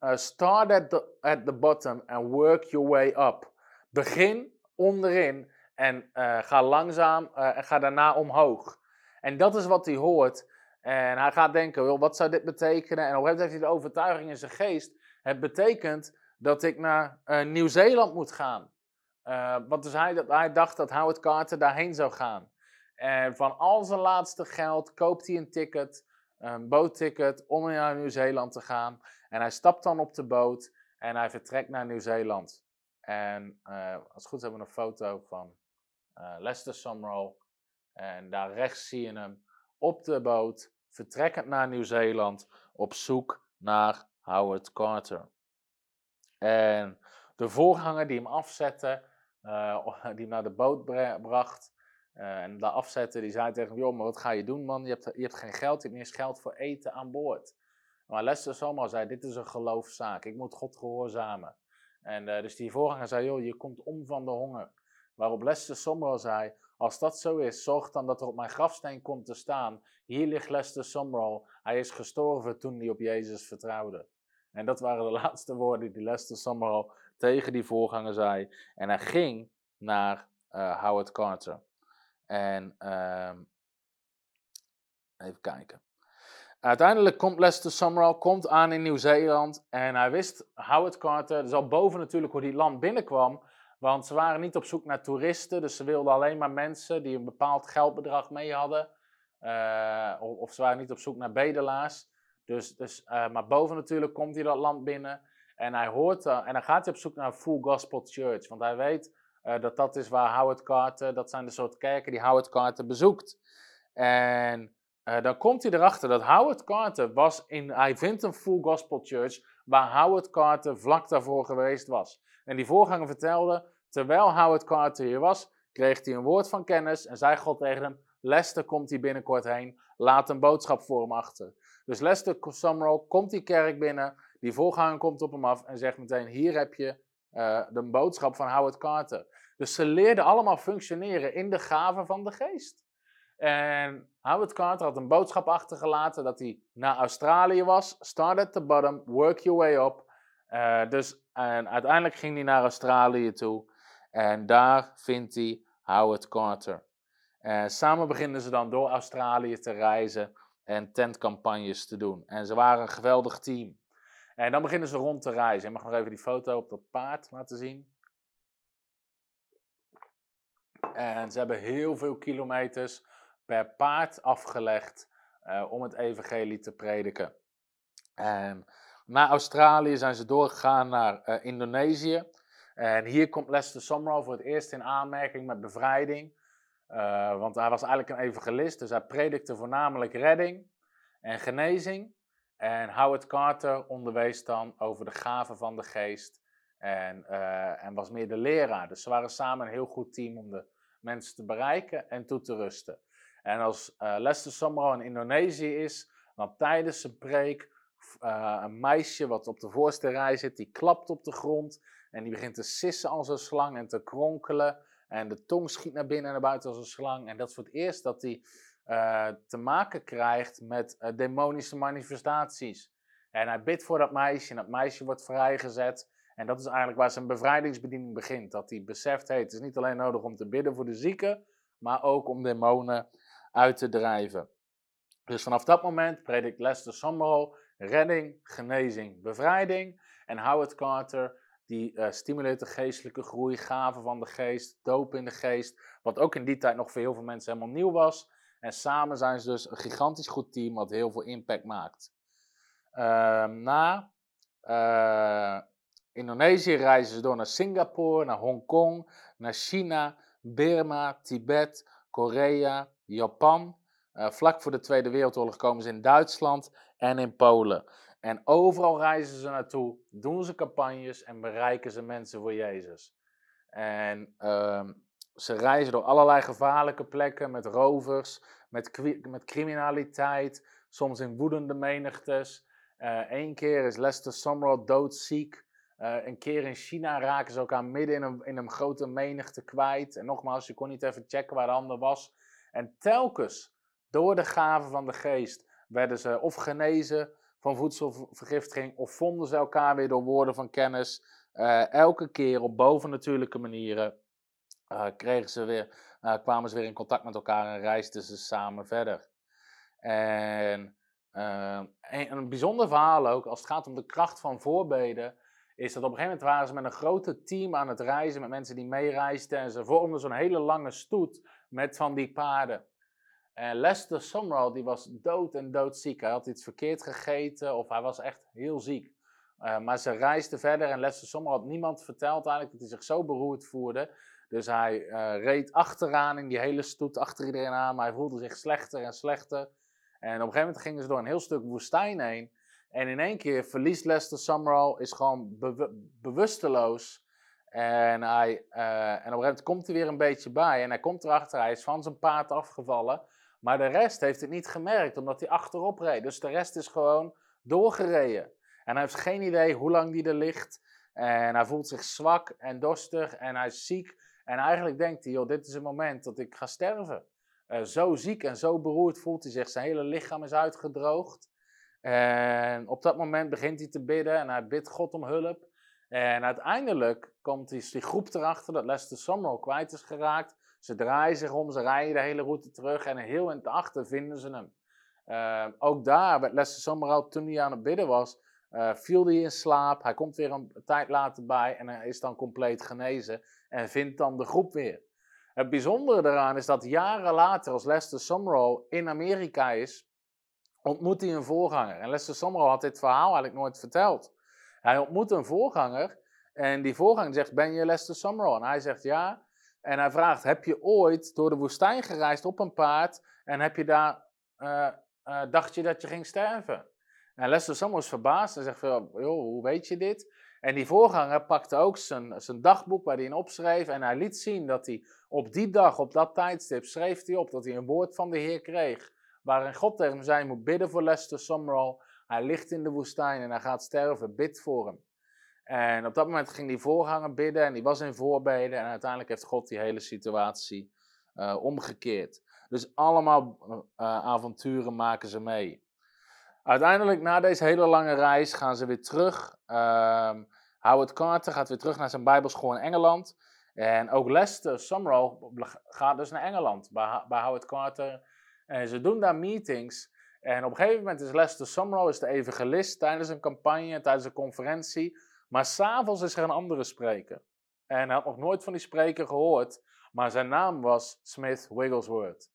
uh, start at the, at the bottom and work your way up. Begin onderin en uh, ga langzaam uh, en ga daarna omhoog. En dat is wat hij hoort. En hij gaat denken, wat zou dit betekenen? En op heeft hij de overtuiging in zijn geest. Het betekent dat ik naar Nieuw-Zeeland moet gaan. Uh, want dus hij, hij dacht dat Howard Carter daarheen zou gaan. En van al zijn laatste geld koopt hij een ticket, een bootticket, om naar Nieuw-Zeeland te gaan. En hij stapt dan op de boot en hij vertrekt naar Nieuw-Zeeland. En uh, als het goed is hebben we een foto van uh, Lester Summerall. En daar rechts zie je hem op de boot, vertrekkend naar Nieuw-Zeeland, op zoek naar Howard Carter. En de voorganger die hem afzette, uh, die hem naar de boot bracht, Eh, en de afzetter die zei tegen hem, joh, maar wat ga je doen man? Je hebt, je hebt geen geld, je hebt niet eens geld voor eten aan boord. Maar Lester Summerall zei, dit is een geloofszaak, ik moet God gehoorzamen. En uh, dus die voorganger zei, joh, je komt om van de honger. Waarop Lester Summerall zei, als dat zo is, zorg dan dat er op mijn grafsteen komt te staan, hier ligt Lester Summerall, hij is gestorven toen hij op Jezus vertrouwde. En dat waren de laatste woorden die Lester Summerall tegen die voorganger zei. En hij ging naar uh, Howard Carter. En uh, even kijken. Uiteindelijk komt Lester Summerall komt aan in Nieuw-Zeeland. En hij wist, Howard Carter, dus al boven natuurlijk hoe die land binnenkwam. Want ze waren niet op zoek naar toeristen. Dus ze wilden alleen maar mensen die een bepaald geldbedrag mee hadden. Uh, of, of, ze waren niet op zoek naar bedelaars. Dus, dus, uh, maar boven natuurlijk komt hij dat land binnen. En hij hoort, uh, en dan gaat hij op zoek naar een full gospel church. Want hij weet uh, dat dat is waar Howard Carter, dat zijn de soort kerken die Howard Carter bezoekt. En uh, dan komt hij erachter dat Howard Carter was in, hij vindt een full gospel church waar Howard Carter vlak daarvoor geweest was. En die voorganger vertelde, terwijl Howard Carter hier was, kreeg hij een woord van kennis en zei God tegen hem, Lester komt hier binnenkort heen, laat een boodschap voor hem achter. Dus Lester Summerall komt die kerk binnen, die voorganger komt op hem af en zegt meteen, hier heb je uh, de boodschap van Howard Carter. Dus ze leerden allemaal functioneren in de gaven van de geest. En Howard Carter had een boodschap achtergelaten dat hij naar Australië was. Start at the bottom, work your way up. Uh, dus en uiteindelijk ging hij naar Australië toe. En daar vindt hij Howard Carter. Samen beginnen ze dan door Australië te reizen en tentcampagnes te doen. En ze waren een geweldig team. En dan beginnen ze rond te reizen. Je mag nog even die foto op dat paard laten zien. En ze hebben heel veel kilometers per paard afgelegd uh, om het evangelie te prediken. En na Australië zijn ze doorgegaan naar uh, Indonesië. En hier komt Lester Summerall voor het eerst in aanmerking met bevrijding. Uh, want hij was eigenlijk een evangelist, dus hij predikte voornamelijk redding en genezing. En Howard Carter onderwees dan over de gaven van de geest en, uh, en was meer de leraar. Dus ze waren samen een heel goed team om de mensen te bereiken en toe te rusten. En als uh, Lester Summerall in Indonesië is, dan tijdens zijn preek een meisje wat op de voorste rij zit, die klapt op de grond en die begint te sissen als een slang en te kronkelen. En de tong schiet naar binnen en naar buiten als een slang. En dat is voor het eerst dat hij uh, te maken krijgt met uh, demonische manifestaties. En hij bidt voor dat meisje en dat meisje wordt vrijgezet. En dat is eigenlijk waar zijn bevrijdingsbediening begint. Dat hij beseft, hey, het is niet alleen nodig om te bidden voor de zieken, maar ook om demonen uit te drijven. Dus vanaf dat moment predikt Lester Summerall redding, genezing, bevrijding. En Howard Carter die uh, stimuleert de geestelijke groei, gaven van de geest, doop in de geest. Wat ook in die tijd nog voor heel veel mensen helemaal nieuw was. En samen zijn ze dus een gigantisch goed team wat heel veel impact maakt. Uh, na uh, Indonesië reizen ze door naar Singapore, naar Hongkong, naar China, Burma, Tibet, Korea, Japan. Uh, vlak voor de Tweede Wereldoorlog komen ze in Duitsland en in Polen. En overal reizen ze naartoe, doen ze campagnes en bereiken ze mensen voor Jezus. En uh, ze reizen door allerlei gevaarlijke plekken met rovers, met, met criminaliteit, soms in woedende menigtes. Eén uh, keer is Lester Summerall doodziek. Uh, een keer in China raken ze elkaar midden in een, in een grote menigte kwijt. En nogmaals, je kon niet even checken waar de ander was. En telkens, door de gaven van de geest, werden ze of genezen van voedselvergiftiging, of vonden ze elkaar weer door woorden van kennis. Uh, elke keer op bovennatuurlijke manieren uh, kregen ze weer, uh, kwamen ze weer in contact met elkaar en reisden ze samen verder. En een, een, bijzonder verhaal ook, als het gaat om de kracht van voorbeden, is dat op een gegeven moment waren ze met een grote team aan het reizen, met mensen die meereisden. En ze vormden zo'n hele lange stoet met van die paarden. En Lester Summerall, die was dood en doodziek. Hij had iets verkeerd gegeten of hij was echt heel ziek. Uh, maar ze reisden verder en Lester Summerall had niemand verteld eigenlijk dat hij zich zo beroerd voerde. Dus hij uh, reed achteraan in die hele stoet, achter iedereen aan, maar hij voelde zich slechter en slechter. En op een gegeven moment gingen ze door een heel stuk woestijn heen. En in één keer verliest Lester Summerall, is gewoon be bewusteloos. En, hij, eh, en op een gegeven moment komt hij weer een beetje bij. En hij komt erachter, hij is van zijn paard afgevallen. Maar de rest heeft het niet gemerkt, omdat hij achterop reed. Dus de rest is gewoon doorgereden. En hij heeft geen idee hoe lang die er ligt. En hij voelt zich zwak en dorstig en hij is ziek. En eigenlijk denkt hij, joh, dit is het moment dat ik ga sterven. Eh, zo ziek en zo beroerd voelt hij zich. Zijn hele lichaam is uitgedroogd. En op dat moment begint hij te bidden en hij bidt God om hulp. En uiteindelijk komt die, die groep erachter dat Lester Summerall kwijt is geraakt. Ze draaien zich om, ze rijden de hele route terug en heel in het achter vinden ze hem. Uh, ook daar werd Lester Summerall, toen hij aan het bidden was, uh, viel hij in slaap. Hij komt weer een tijd later bij en hij is dan compleet genezen en vindt dan de groep weer. Het bijzondere daaraan is dat jaren later, als Lester Summerall in Amerika is, ontmoet hij een voorganger. En Lester Summerall had dit verhaal eigenlijk nooit verteld. Hij ontmoet een voorganger en die voorganger zegt, ben je Lester Summerall? En hij zegt ja. En hij vraagt, heb je ooit door de woestijn gereisd op een paard en heb je daar, uh, dacht je dat je ging sterven? En Lester Summerall is verbaasd en zegt, joh, hoe weet je dit? En die voorganger pakte ook zijn, zijn dagboek waar hij in opschreef en hij liet zien dat hij op die dag, op dat tijdstip, schreef hij op dat hij een woord van de Heer kreeg, waarin God tegen hem zei, moet bidden voor Lester Summerall. Hij ligt in de woestijn en hij gaat sterven, bid voor hem. En op dat moment ging die voorganger bidden en die was in voorbeden en uiteindelijk heeft God die hele situatie uh, omgekeerd. Dus allemaal uh, avonturen maken ze mee. Uiteindelijk, na deze hele lange reis, gaan ze weer terug. Uh, Howard Carter gaat weer terug naar zijn bijbelschool in Engeland. En ook Lester Summerall gaat dus naar Engeland bij, bij Howard Carter. En ze doen daar meetings. En op een gegeven moment is Lester Summerall is de evangelist tijdens een campagne, tijdens een conferentie. Maar s'avonds is er een andere spreker. En hij had nog nooit van die spreker gehoord. Maar zijn naam was Smith Wigglesworth.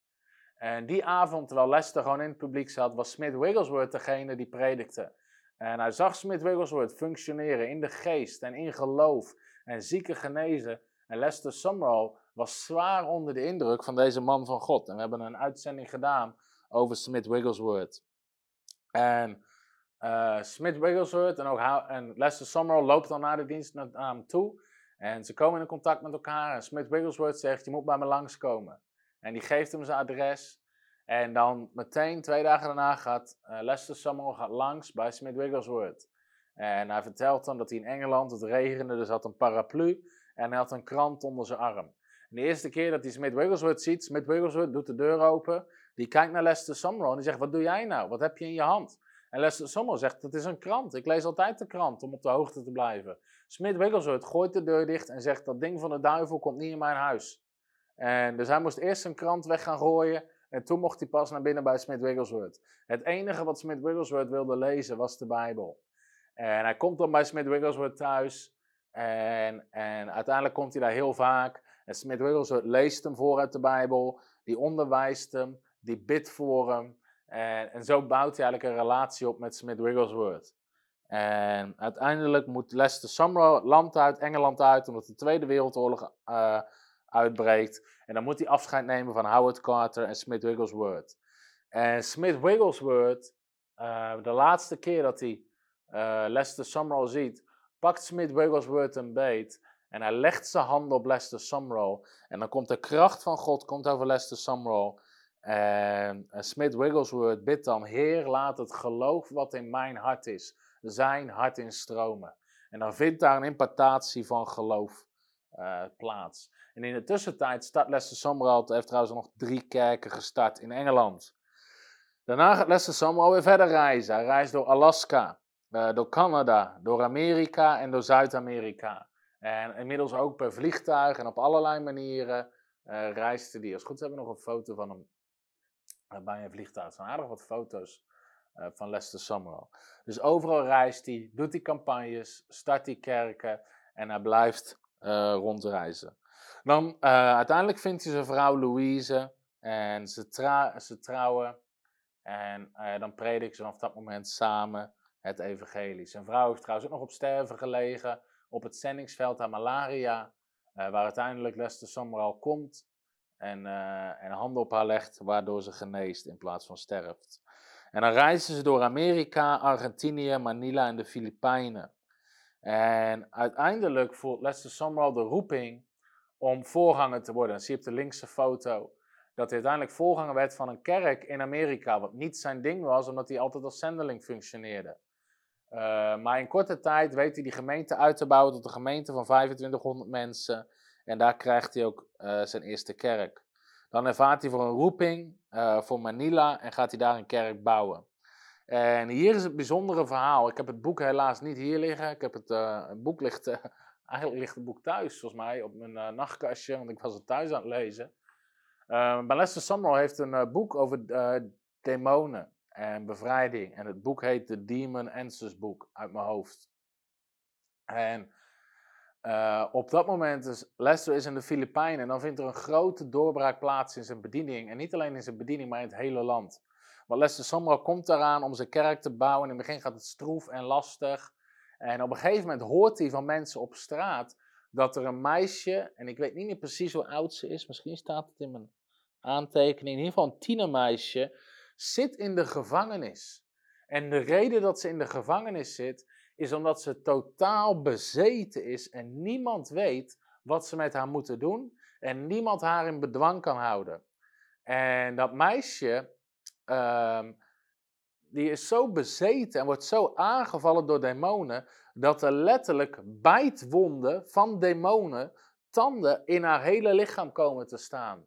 En die avond, terwijl Lester gewoon in het publiek zat, was Smith Wigglesworth degene die predikte. En hij zag Smith Wigglesworth functioneren in de geest en in geloof en zieken genezen. En Lester Summerall was zwaar onder de indruk van deze man van God. En we hebben een uitzending gedaan over Smith Wigglesworth. En uh, Smith Wigglesworth en, ook en Lester Summerall loopt dan naar de dienst naar hem toe. En ze komen in contact met elkaar. En Smith Wigglesworth zegt: Je moet bij me langskomen. En die geeft hem zijn adres. En dan meteen twee dagen daarna gaat uh, Lester Summerall gaat langs bij Smith Wigglesworth. En hij vertelt dan dat hij in Engeland, het regende, dus had een paraplu. En hij had een krant onder zijn arm. En de eerste keer dat hij Smith Wigglesworth ziet, Smith Wigglesworth doet de deur open. Die kijkt naar Lester Summerall en die zegt, wat doe jij nou? Wat heb je in je hand? En Lester Summerall zegt, dat is een krant. Ik lees altijd de krant om op de hoogte te blijven. Smith Wigglesworth gooit de deur dicht en zegt, dat ding van de duivel komt niet in mijn huis. En dus hij moest eerst zijn krant weg gaan gooien. En toen mocht hij pas naar binnen bij Smith Wigglesworth. Het enige wat Smith Wigglesworth wilde lezen was de Bijbel. En hij komt dan bij Smith Wigglesworth thuis. En, en uiteindelijk komt hij daar heel vaak. En Smith Wigglesworth leest hem voor uit de Bijbel. Die onderwijst hem. Die bidt voor hem. En, en zo bouwt hij eigenlijk een relatie op met Smith Wigglesworth. En uiteindelijk moet Lester Summerall land uit, Engeland uit, omdat de Tweede Wereldoorlog uh, uitbreekt. En dan moet hij afscheid nemen van Howard Carter en Smith Wigglesworth. En Smith Wigglesworth, uh, de laatste keer dat hij uh, Lester Summerall ziet, pakt Smith Wigglesworth een beet. En hij legt zijn handen op Lester Summerall. En dan komt de kracht van God komt over Lester Summerall. En, en Smith Wigglesworth bidt dan, Heer, laat het geloof wat in mijn hart is, zijn hart instromen. En dan vindt daar een impartatie van geloof uh, plaats. En in de tussentijd start Lester Summerall, heeft trouwens nog drie kerken gestart in Engeland. Daarna gaat Lester Summerall weer verder reizen. Hij reist door Alaska, uh, door Canada, door Amerika en door Zuid-Amerika. En inmiddels ook per vliegtuig en op allerlei manieren uh, reisde hij. Als goed hebben we nog een foto van hem bij een vliegtuig. Er zijn aardig wat foto's uh, van Lester Summerall. Dus overal reist hij, doet hij campagnes, start hij kerken en hij blijft rondreizen. Dan uiteindelijk vindt hij zijn vrouw Louise en ze, trouwen. En dan prediken ze vanaf dat moment samen het evangelie. Zijn vrouw heeft trouwens ook nog op sterven gelegen op het zendingsveld aan malaria, waar uiteindelijk Lester Summerall komt en, uh, en handen op haar legt, waardoor ze geneest in plaats van sterft. En dan reizen ze door Amerika, Argentinië, Manila en de Filipijnen. En uiteindelijk voelt Lester Sumrall de roeping om voorganger te worden. Dan zie je op de linkse foto dat hij uiteindelijk voorganger werd van een kerk in Amerika, wat niet zijn ding was, omdat hij altijd als zendeling functioneerde. Uh, maar in korte tijd weet hij die gemeente uit te bouwen tot een gemeente van 2500 mensen. En daar krijgt hij ook uh, zijn eerste kerk. Dan ervaart hij voor een roeping uh, voor Manila en gaat hij daar een kerk bouwen. En hier is het bijzondere verhaal. Ik heb het boek helaas niet hier liggen. Ik heb het, het boek ligt, eigenlijk ligt het boek thuis, volgens mij, op mijn nachtkastje, want ik was het thuis aan het lezen. Maar Lester Sumrall heeft een boek over demonen en bevrijding. En het boek heet The Demon Answers Book, uit mijn hoofd. En uh, op dat moment is Lester is in de Filipijnen en dan vindt er een grote doorbraak plaats in zijn bediening. En niet alleen in zijn bediening, maar in het hele land. Want Lester Sumrall komt eraan om zijn kerk te bouwen. In het begin gaat het stroef en lastig. En op een gegeven moment hoort hij van mensen op straat dat er een meisje, en ik weet niet meer precies hoe oud ze is, misschien staat het in mijn aantekening, in ieder geval een tienermeisje, zit in de gevangenis. En de reden dat ze in de gevangenis zit, is omdat ze totaal bezeten is en niemand weet wat ze met haar moeten doen en niemand haar in bedwang kan houden. En dat meisje, uh, die is zo bezeten en wordt zo aangevallen door demonen, dat er letterlijk bijtwonden van demonen, tanden in haar hele lichaam komen te staan.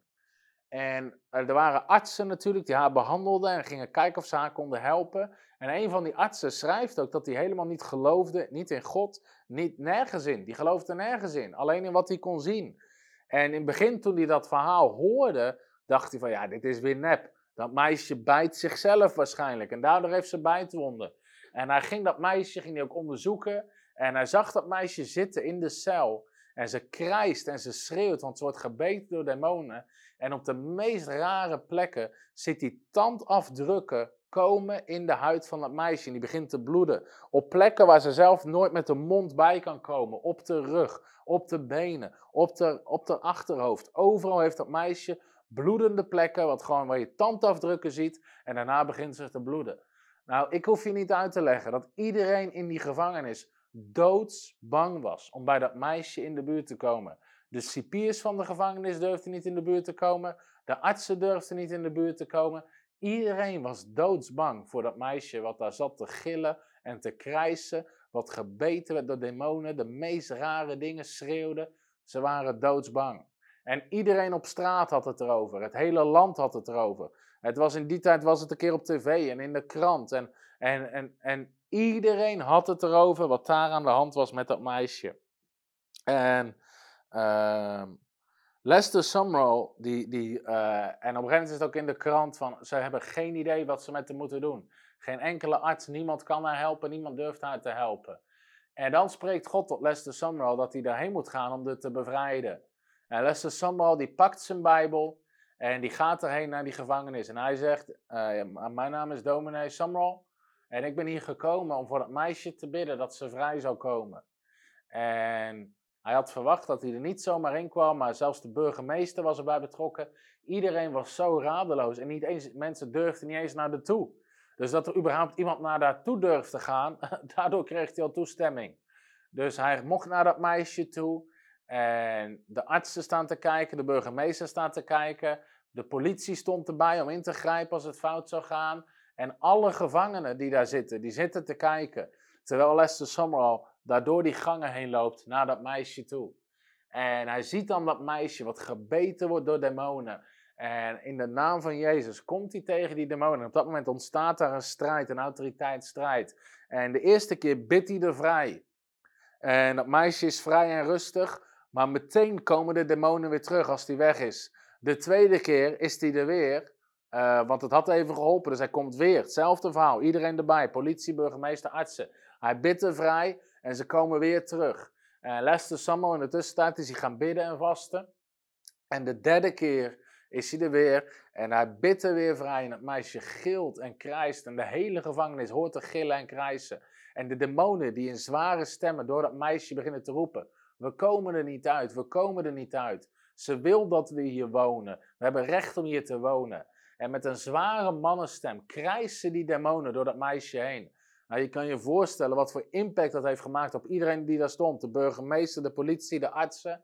En er waren artsen natuurlijk die haar behandelden en gingen kijken of ze haar konden helpen. En een van die artsen schrijft ook dat hij helemaal niet geloofde, niet in God, niet nergens in. Die geloofde nergens in, alleen in wat hij kon zien. En in het begin toen hij dat verhaal hoorde, dacht hij van ja, dit is weer nep. Dat meisje bijt zichzelf waarschijnlijk en daardoor heeft ze bijtwonden. En hij ging dat meisje ging hij ook onderzoeken en hij zag dat meisje zitten in de cel. En ze krijst en ze schreeuwt, want ze wordt gebeten door demonen. En op de meest rare plekken zit die tandafdrukken komen in de huid van dat meisje. En die begint te bloeden. Op plekken waar ze zelf nooit met de mond bij kan komen. Op de rug, op de benen, op de, op de achterhoofd. Overal heeft dat meisje bloedende plekken, wat gewoon waar je tandafdrukken ziet. En daarna begint ze te bloeden. Nou, ik hoef je niet uit te leggen dat iedereen in die gevangenis doodsbang was om bij dat meisje in de buurt te komen. De cipiers van de gevangenis durfden niet in de buurt te komen. De artsen durfden niet in de buurt te komen. Iedereen was doodsbang voor dat meisje wat daar zat te gillen en te krijsen. Wat gebeten werd door demonen. De meest rare dingen schreeuwde. Ze waren doodsbang. En iedereen op straat had het erover. Het hele land had het erover. Het was in die tijd was het een keer op tv en in de krant. En, en, en, en iedereen had het erover wat daar aan de hand was met dat meisje. En uh, Lester Sumrall, die, die, uh, en op een gegeven moment is het ook in de krant van, ze hebben geen idee wat ze met hem moeten doen. Geen enkele arts, niemand kan haar helpen, niemand durft haar te helpen. En dan spreekt God tot Lester Sumrall dat hij daarheen moet gaan om dit te bevrijden. En Lester Sumrall die pakt zijn Bijbel en die gaat erheen naar die gevangenis. En hij zegt, uh, mijn naam is dominee Sumrall en ik ben hier gekomen om voor dat meisje te bidden dat ze vrij zou komen. En hij had verwacht dat hij er niet zomaar in kwam, maar zelfs de burgemeester was erbij betrokken. Iedereen was zo radeloos en niet eens, mensen durfden niet eens naar de toe. Dus dat er überhaupt iemand naar daartoe durfde gaan, daardoor kreeg hij al toestemming. Dus hij mocht naar dat meisje toe en de artsen staan te kijken, de burgemeester staat te kijken, de politie stond erbij om in te grijpen als het fout zou gaan. En alle gevangenen die daar zitten, die zitten te kijken. Terwijl Lester Summerall daar door die gangen heen loopt naar dat meisje toe. En hij ziet dan dat meisje wat gebeten wordt door demonen. En in de naam van Jezus komt hij tegen die demonen. En op dat moment ontstaat daar een strijd, een autoriteitsstrijd. En de eerste keer bidt hij er vrij. En dat meisje is vrij en rustig, maar meteen komen de demonen weer terug als hij weg is. De tweede keer is hij er weer, uh, want het had even geholpen, dus hij komt weer. Hetzelfde verhaal, iedereen erbij, politie, burgemeester, artsen. Hij bidt er vrij en ze komen weer terug. En Lester Sammo in de tussentijd is hij gaan bidden en vasten. En de derde keer is hij er weer en hij bidt er weer vrij. En het meisje gilt en krijst en de hele gevangenis hoort te gillen en krijsen. En de demonen die in zware stemmen door dat meisje beginnen te roepen. We komen er niet uit, we komen er niet uit. Ze wil dat we hier wonen. We hebben recht om hier te wonen. En met een zware mannenstem krijsen die demonen door dat meisje heen. Nou, je kan je voorstellen wat voor impact dat heeft gemaakt op iedereen die daar stond. De burgemeester, de politie, de artsen.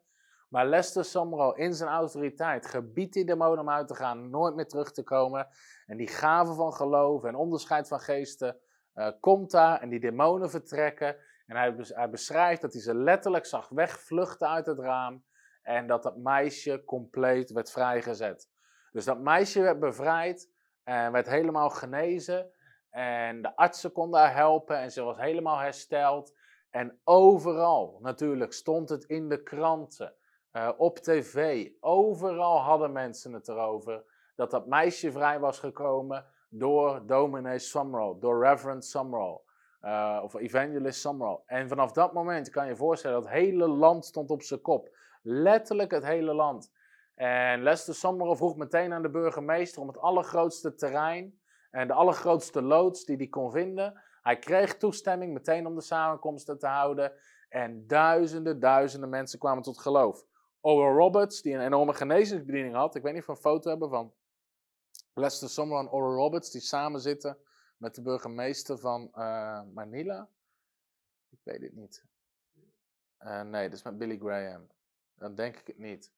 Maar Lester Sumrall in zijn autoriteit gebiedt die demonen om uit te gaan, nooit meer terug te komen. En die gave van geloof en onderscheid van geesten uh, komt daar en die demonen vertrekken. En hij, hij beschrijft dat hij ze letterlijk zag wegvluchten uit het raam. En dat dat meisje compleet werd vrijgezet. Dus dat meisje werd bevrijd en werd helemaal genezen. En de artsen konden haar helpen en ze was helemaal hersteld. En overal natuurlijk stond het in de kranten, uh, op tv. Overal hadden mensen het erover dat dat meisje vrij was gekomen door dominee Sumrall, door Reverend Sumrall. Uh, of Evangelist Sumrall. En vanaf dat moment kan je voorstellen dat het hele land stond op zijn kop. Letterlijk het hele land. En Lester Sumrall vroeg meteen aan de burgemeester om het allergrootste terrein en de allergrootste loods die hij kon vinden. Hij kreeg toestemming meteen om de samenkomsten te houden. En duizenden, duizenden mensen kwamen tot geloof. Owen Roberts, die een enorme genezingsbediening had. Ik weet niet of we een foto hebben van Lester Sumrall en Oral Roberts, die samen zitten met de burgemeester van uh, Manila. Ik weet het niet. Uh, nee, dat is met Billy Graham. Dan denk ik het niet.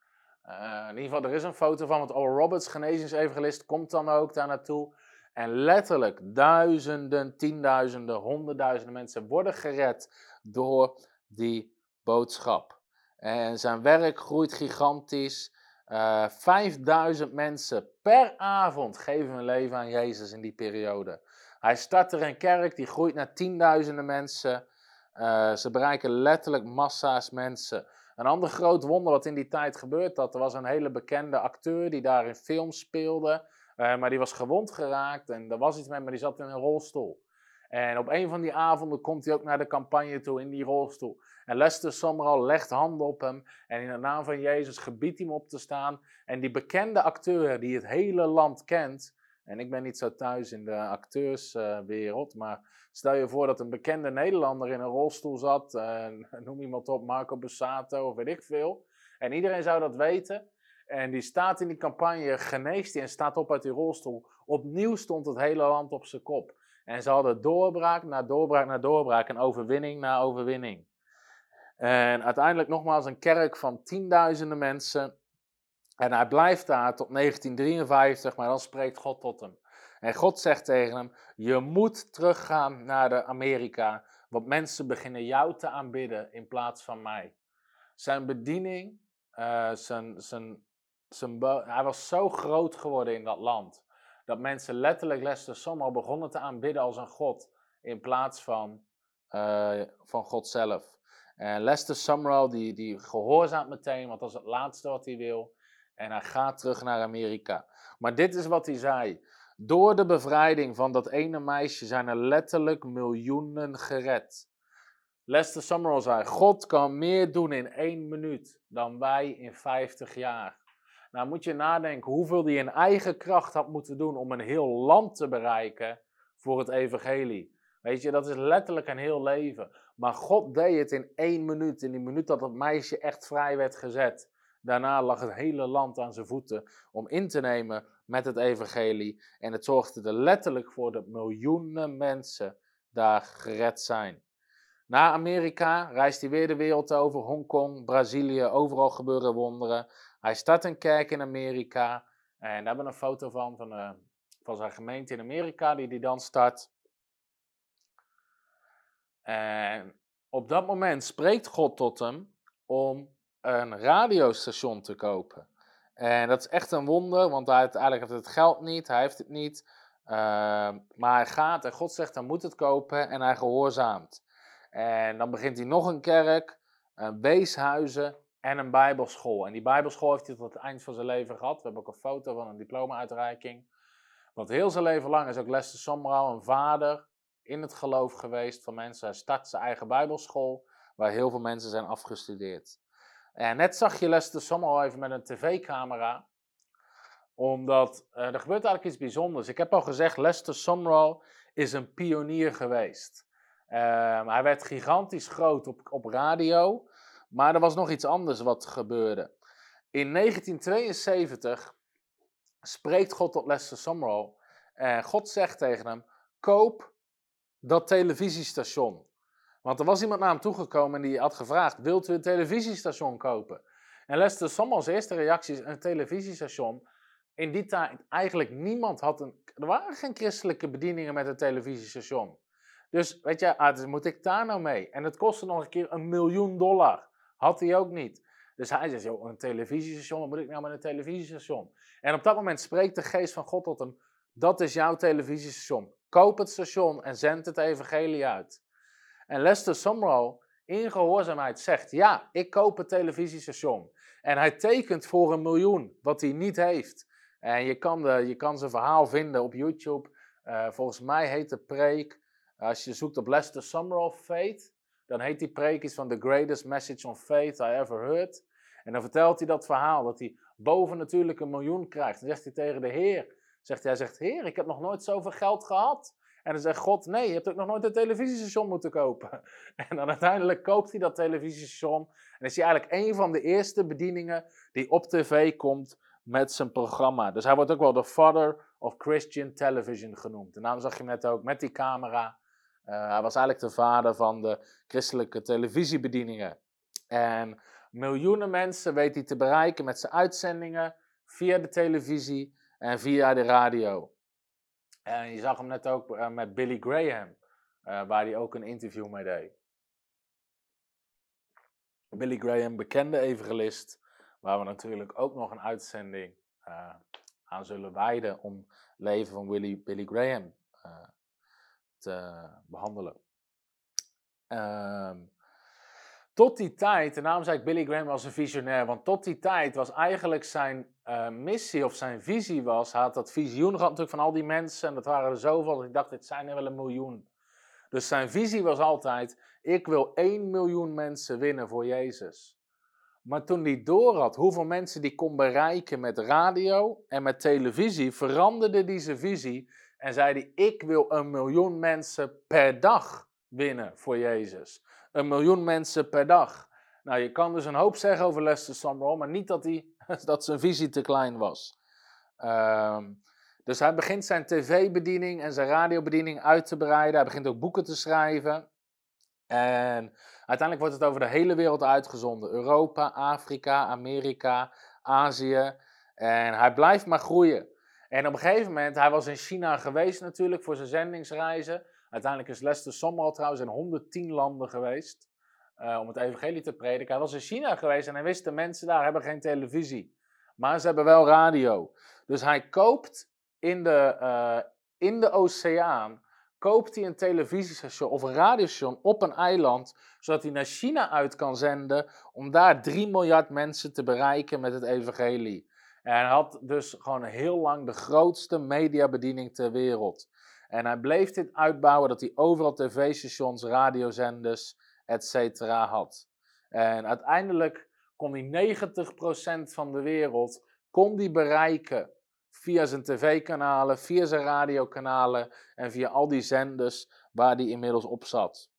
Uh, in ieder geval, er is een foto van, want Oral Roberts, genezingsevangelist, komt dan ook daar naartoe. En letterlijk duizenden, tienduizenden, honderdduizenden mensen worden gered door die boodschap. En zijn werk groeit gigantisch. Eh, 5000 mensen per avond geven hun leven aan Jezus in die periode. Hij start er een kerk, die groeit naar tienduizenden mensen. Uh, ze bereiken letterlijk massa's mensen. Een ander groot wonder wat in die tijd gebeurt, dat er was een hele bekende acteur die daar in films speelde. Uh, maar die was gewond geraakt en er was iets met maar die zat in een rolstoel. En op een van die avonden komt hij ook naar de campagne toe in die rolstoel. En Lester Summerall legt handen op hem en in de naam van Jezus gebiedt hij hem op te staan. En die bekende acteur die het hele land kent, en ik ben niet zo thuis in de acteurswereld, maar stel je voor dat een bekende Nederlander in een rolstoel zat, noem iemand op, Marco Bussato of weet ik veel. En iedereen zou dat weten. En die staat in die campagne, geneest hij en staat op uit die rolstoel. Opnieuw stond het hele land op zijn kop. En ze hadden doorbraak na doorbraak na doorbraak en overwinning na overwinning. En uiteindelijk nogmaals een kerk van tienduizenden mensen. En hij blijft daar tot 1953, maar dan spreekt God tot hem. En God zegt tegen hem: Je moet teruggaan naar de Amerika, want mensen beginnen jou te aanbidden in plaats van mij. Zijn bediening, uh, zijn, zijn, zijn hij was zo groot geworden in dat land dat mensen letterlijk Lester Summerall begonnen te aanbidden als een god in plaats van, uh, van God zelf. En Lester Summerall die, die gehoorzaamt meteen, want dat is het laatste wat hij wil. En hij gaat terug naar Amerika. Maar dit is wat hij zei. Door de bevrijding van dat ene meisje zijn er letterlijk miljoenen gered. Lester Summerall zei: God kan meer doen in één minuut dan wij in 50 jaar. Nou moet je nadenken hoeveel hij in eigen kracht had moeten doen om een heel land te bereiken voor het evangelie. Weet je, dat is letterlijk een heel leven. Maar God deed het in één minuut, in die minuut dat het meisje echt vrij werd gezet. Daarna lag het hele land aan zijn voeten om in te nemen met het evangelie. En het zorgde er letterlijk voor dat miljoenen mensen daar gered zijn. Na Amerika reist hij weer de wereld over, Hongkong, Brazilië, overal gebeuren wonderen. Hij start een kerk in Amerika. En daar hebben we een foto van, van, uh, van zijn gemeente in Amerika, die hij dan start. En op dat moment spreekt God tot hem om een radiostation te kopen. En dat is echt een wonder, want hij heeft eigenlijk het geld niet, hij heeft het niet. Uh, maar hij gaat en God zegt, hij moet het kopen en hij gehoorzaamt. En dan begint hij nog een kerk, een weeshuizen en een bijbelschool. En die bijbelschool heeft hij tot het eind van zijn leven gehad. We hebben ook een foto van een diploma-uitreiking. Want heel zijn leven lang is ook Lester Somrau een vader in het geloof geweest van mensen. Hij start zijn eigen bijbelschool, waar heel veel mensen zijn afgestudeerd. En net zag je Lester Somrau even met een tv-camera omdat uh, er gebeurt eigenlijk iets bijzonders. Ik heb al gezegd, Lester Sumrall is een pionier geweest. Uh, hij werd gigantisch groot op, op radio. Maar er was nog iets anders wat gebeurde. In 1972 spreekt God tot Lester Sumrall. En God zegt tegen hem: Koop dat televisiestation. Want er was iemand naar hem toegekomen en die had gevraagd: Wilt u een televisiestation kopen? En Lester Sommels eerste reactie Een televisiestation. In die tijd eigenlijk niemand had een. Er waren geen christelijke bedieningen met een televisiestation. Dus weet je, ah, dus moet ik daar nou mee? En het kostte nog een keer een miljoen dollar. Had hij ook niet. Dus hij zegt, joh, een televisiestation, wat moet ik nou met een televisiestation? En op dat moment spreekt de geest van God tot hem, dat is jouw televisiestation. Koop het station en zend het evangelie uit. En Lester Sumrall, in gehoorzaamheid, zegt, ja, ik koop het televisiestation. En hij tekent voor een miljoen, wat hij niet heeft. En je kan, de, je kan zijn verhaal vinden op YouTube. Uh, volgens mij heet de preek, als je zoekt op Lester Sumrall Faith, dan heet die preek iets van The Greatest Message on Faith I Ever Heard. En dan vertelt hij dat verhaal, dat hij boven natuurlijk een miljoen krijgt. Dan zegt hij tegen de Heer, zegt hij, hij zegt, Heer, ik heb nog nooit zoveel geld gehad. En dan zegt God, nee, je hebt ook nog nooit een televisiestation moeten kopen. En dan uiteindelijk koopt hij dat televisiestation. En is hij eigenlijk een van de eerste bedieningen die op tv komt met zijn programma. Dus hij wordt ook wel de father of Christian television genoemd. En daarom zag je net ook met die camera. Uh, hij was eigenlijk de vader van de christelijke televisiebedieningen. En miljoenen mensen weet hij te bereiken met zijn uitzendingen via de televisie en via de radio. En je zag hem net ook uh, met Billy Graham, uh, waar hij ook een interview mee deed. Billy Graham, bekende evangelist, waar we natuurlijk ook nog een uitzending uh, aan zullen wijden om het leven van Willy, Billy Graham te behandelen. Um, tot die tijd, en daarom zei ik Billy Graham was een visionair, want tot die tijd was eigenlijk zijn uh, missie of zijn visie was, hij had dat visioen gehad natuurlijk van al die mensen en dat waren er zoveel, dat ik dacht, dit zijn er wel een miljoen. Dus zijn visie was altijd, ik wil 1 miljoen mensen winnen voor Jezus. Maar toen hij door had hoeveel mensen die kon bereiken met radio en met televisie, veranderde hij zijn visie en zei hij, ik wil een miljoen mensen per dag winnen voor Jezus. Een miljoen mensen per dag. Nou, je kan dus een hoop zeggen over Lester Sumrall, maar niet dat, hij, dat zijn visie te klein was. Um, dus hij begint zijn tv-bediening en zijn radiobediening uit te breiden. Hij begint ook boeken te schrijven. En uiteindelijk wordt het over de hele wereld uitgezonden. Europa, Afrika, Amerika, Azië. En hij blijft maar groeien. En op een gegeven moment, hij was in China geweest natuurlijk voor zijn zendingsreizen. Uiteindelijk is Lester Sommerall trouwens in 110 landen geweest uh, om het evangelie te prediken. Hij was in China geweest en hij wist de mensen daar hebben geen televisie. Maar ze hebben wel radio. Dus hij koopt in de, uh, in de oceaan koopt hij een televisiestation of een radiostation op een eiland, zodat hij naar China uit kan zenden om daar 3 miljard mensen te bereiken met het evangelie. En hij had dus gewoon heel lang de grootste mediabediening ter wereld. En hij bleef dit uitbouwen dat hij overal tv-stations, radiozenders, etc. had. En uiteindelijk kon hij 90% van de wereld kon die bereiken via zijn tv-kanalen, via zijn radiokanalen en via al die zenders waar hij inmiddels op zat.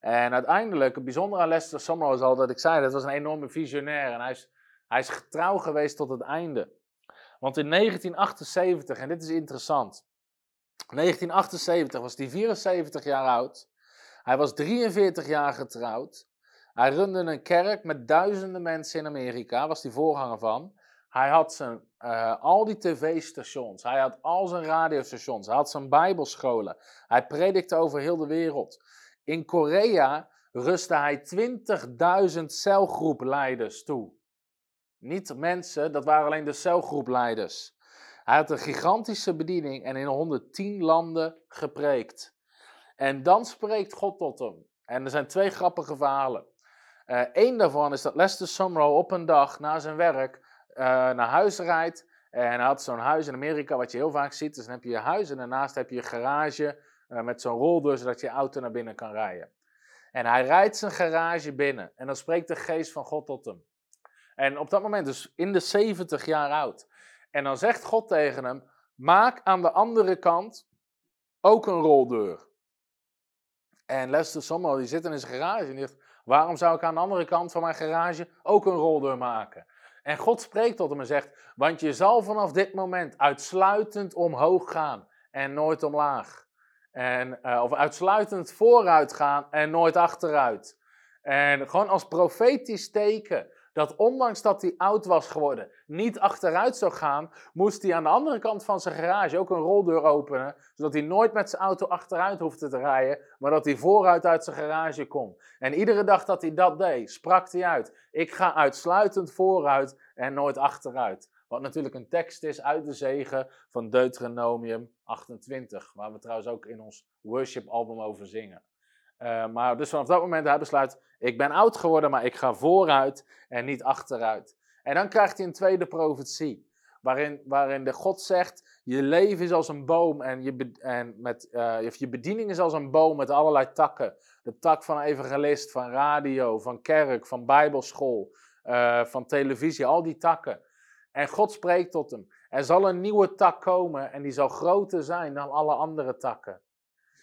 En uiteindelijk, het bijzondere aan Lester Summerall is al dat ik zei, dat was een enorme visionair en hij is, hij is getrouw geweest tot het einde. Want in 1978, en dit is interessant, 1978 was hij 74 jaar oud. Hij was 43 jaar getrouwd. Hij runde een kerk met duizenden mensen in Amerika, was hij voorganger van. Hij had zijn, uh, al die tv-stations, hij had al zijn radiostations, hij had zijn bijbelscholen. Hij predikte over heel de wereld. In Korea rustte hij 20.000 celgroepleiders toe. Niet mensen, dat waren alleen de celgroepleiders. Hij had een gigantische bediening en in 110 landen gepreekt. En dan spreekt God tot hem. En er zijn twee grappige verhalen. Eén uh, daarvan is dat Lester Sumrall op een dag na zijn werk uh, naar huis rijdt. En hij had zo'n huis in Amerika, wat je heel vaak ziet. Dus dan heb je je huis en daarnaast heb je een garage uh, met zo'n roldeur, zodat je auto naar binnen kan rijden. En hij rijdt zijn garage binnen en dan spreekt de geest van God tot hem. En op dat moment, dus in de 70 jaar oud. En dan zegt God tegen hem: Maak aan de andere kant ook een roldeur. En Lester Sommel die zit in zijn garage en die zegt: Waarom zou ik aan de andere kant van mijn garage ook een roldeur maken? En God spreekt tot hem en zegt: Want je zal vanaf dit moment uitsluitend omhoog gaan en nooit omlaag. En, eh, of uitsluitend vooruit gaan en nooit achteruit. En gewoon als profetisch teken dat ondanks dat hij oud was geworden, niet achteruit zou gaan, moest hij aan de andere kant van zijn garage ook een roldeur openen, zodat hij nooit met zijn auto achteruit hoefde te rijden, maar dat hij vooruit uit zijn garage kon. En iedere dag dat hij dat deed, sprak hij uit: Ik ga uitsluitend vooruit en nooit achteruit. Wat natuurlijk een tekst is uit de zegen van Deuteronomium 28, waar we trouwens ook in ons worship album over zingen. Uh, maar dus vanaf dat moment hij besluit, ik ben oud geworden, maar ik ga vooruit en niet achteruit. En dan krijgt hij een tweede profetie, waarin, waarin de God zegt, je leven is als een boom en, je, en met, uh, je bediening is als een boom met allerlei takken. De tak van evangelist, van radio, van kerk, van bijbelschool, uh, van televisie, al die takken. En God spreekt tot hem. Er zal een nieuwe tak komen en die zal groter zijn dan alle andere takken.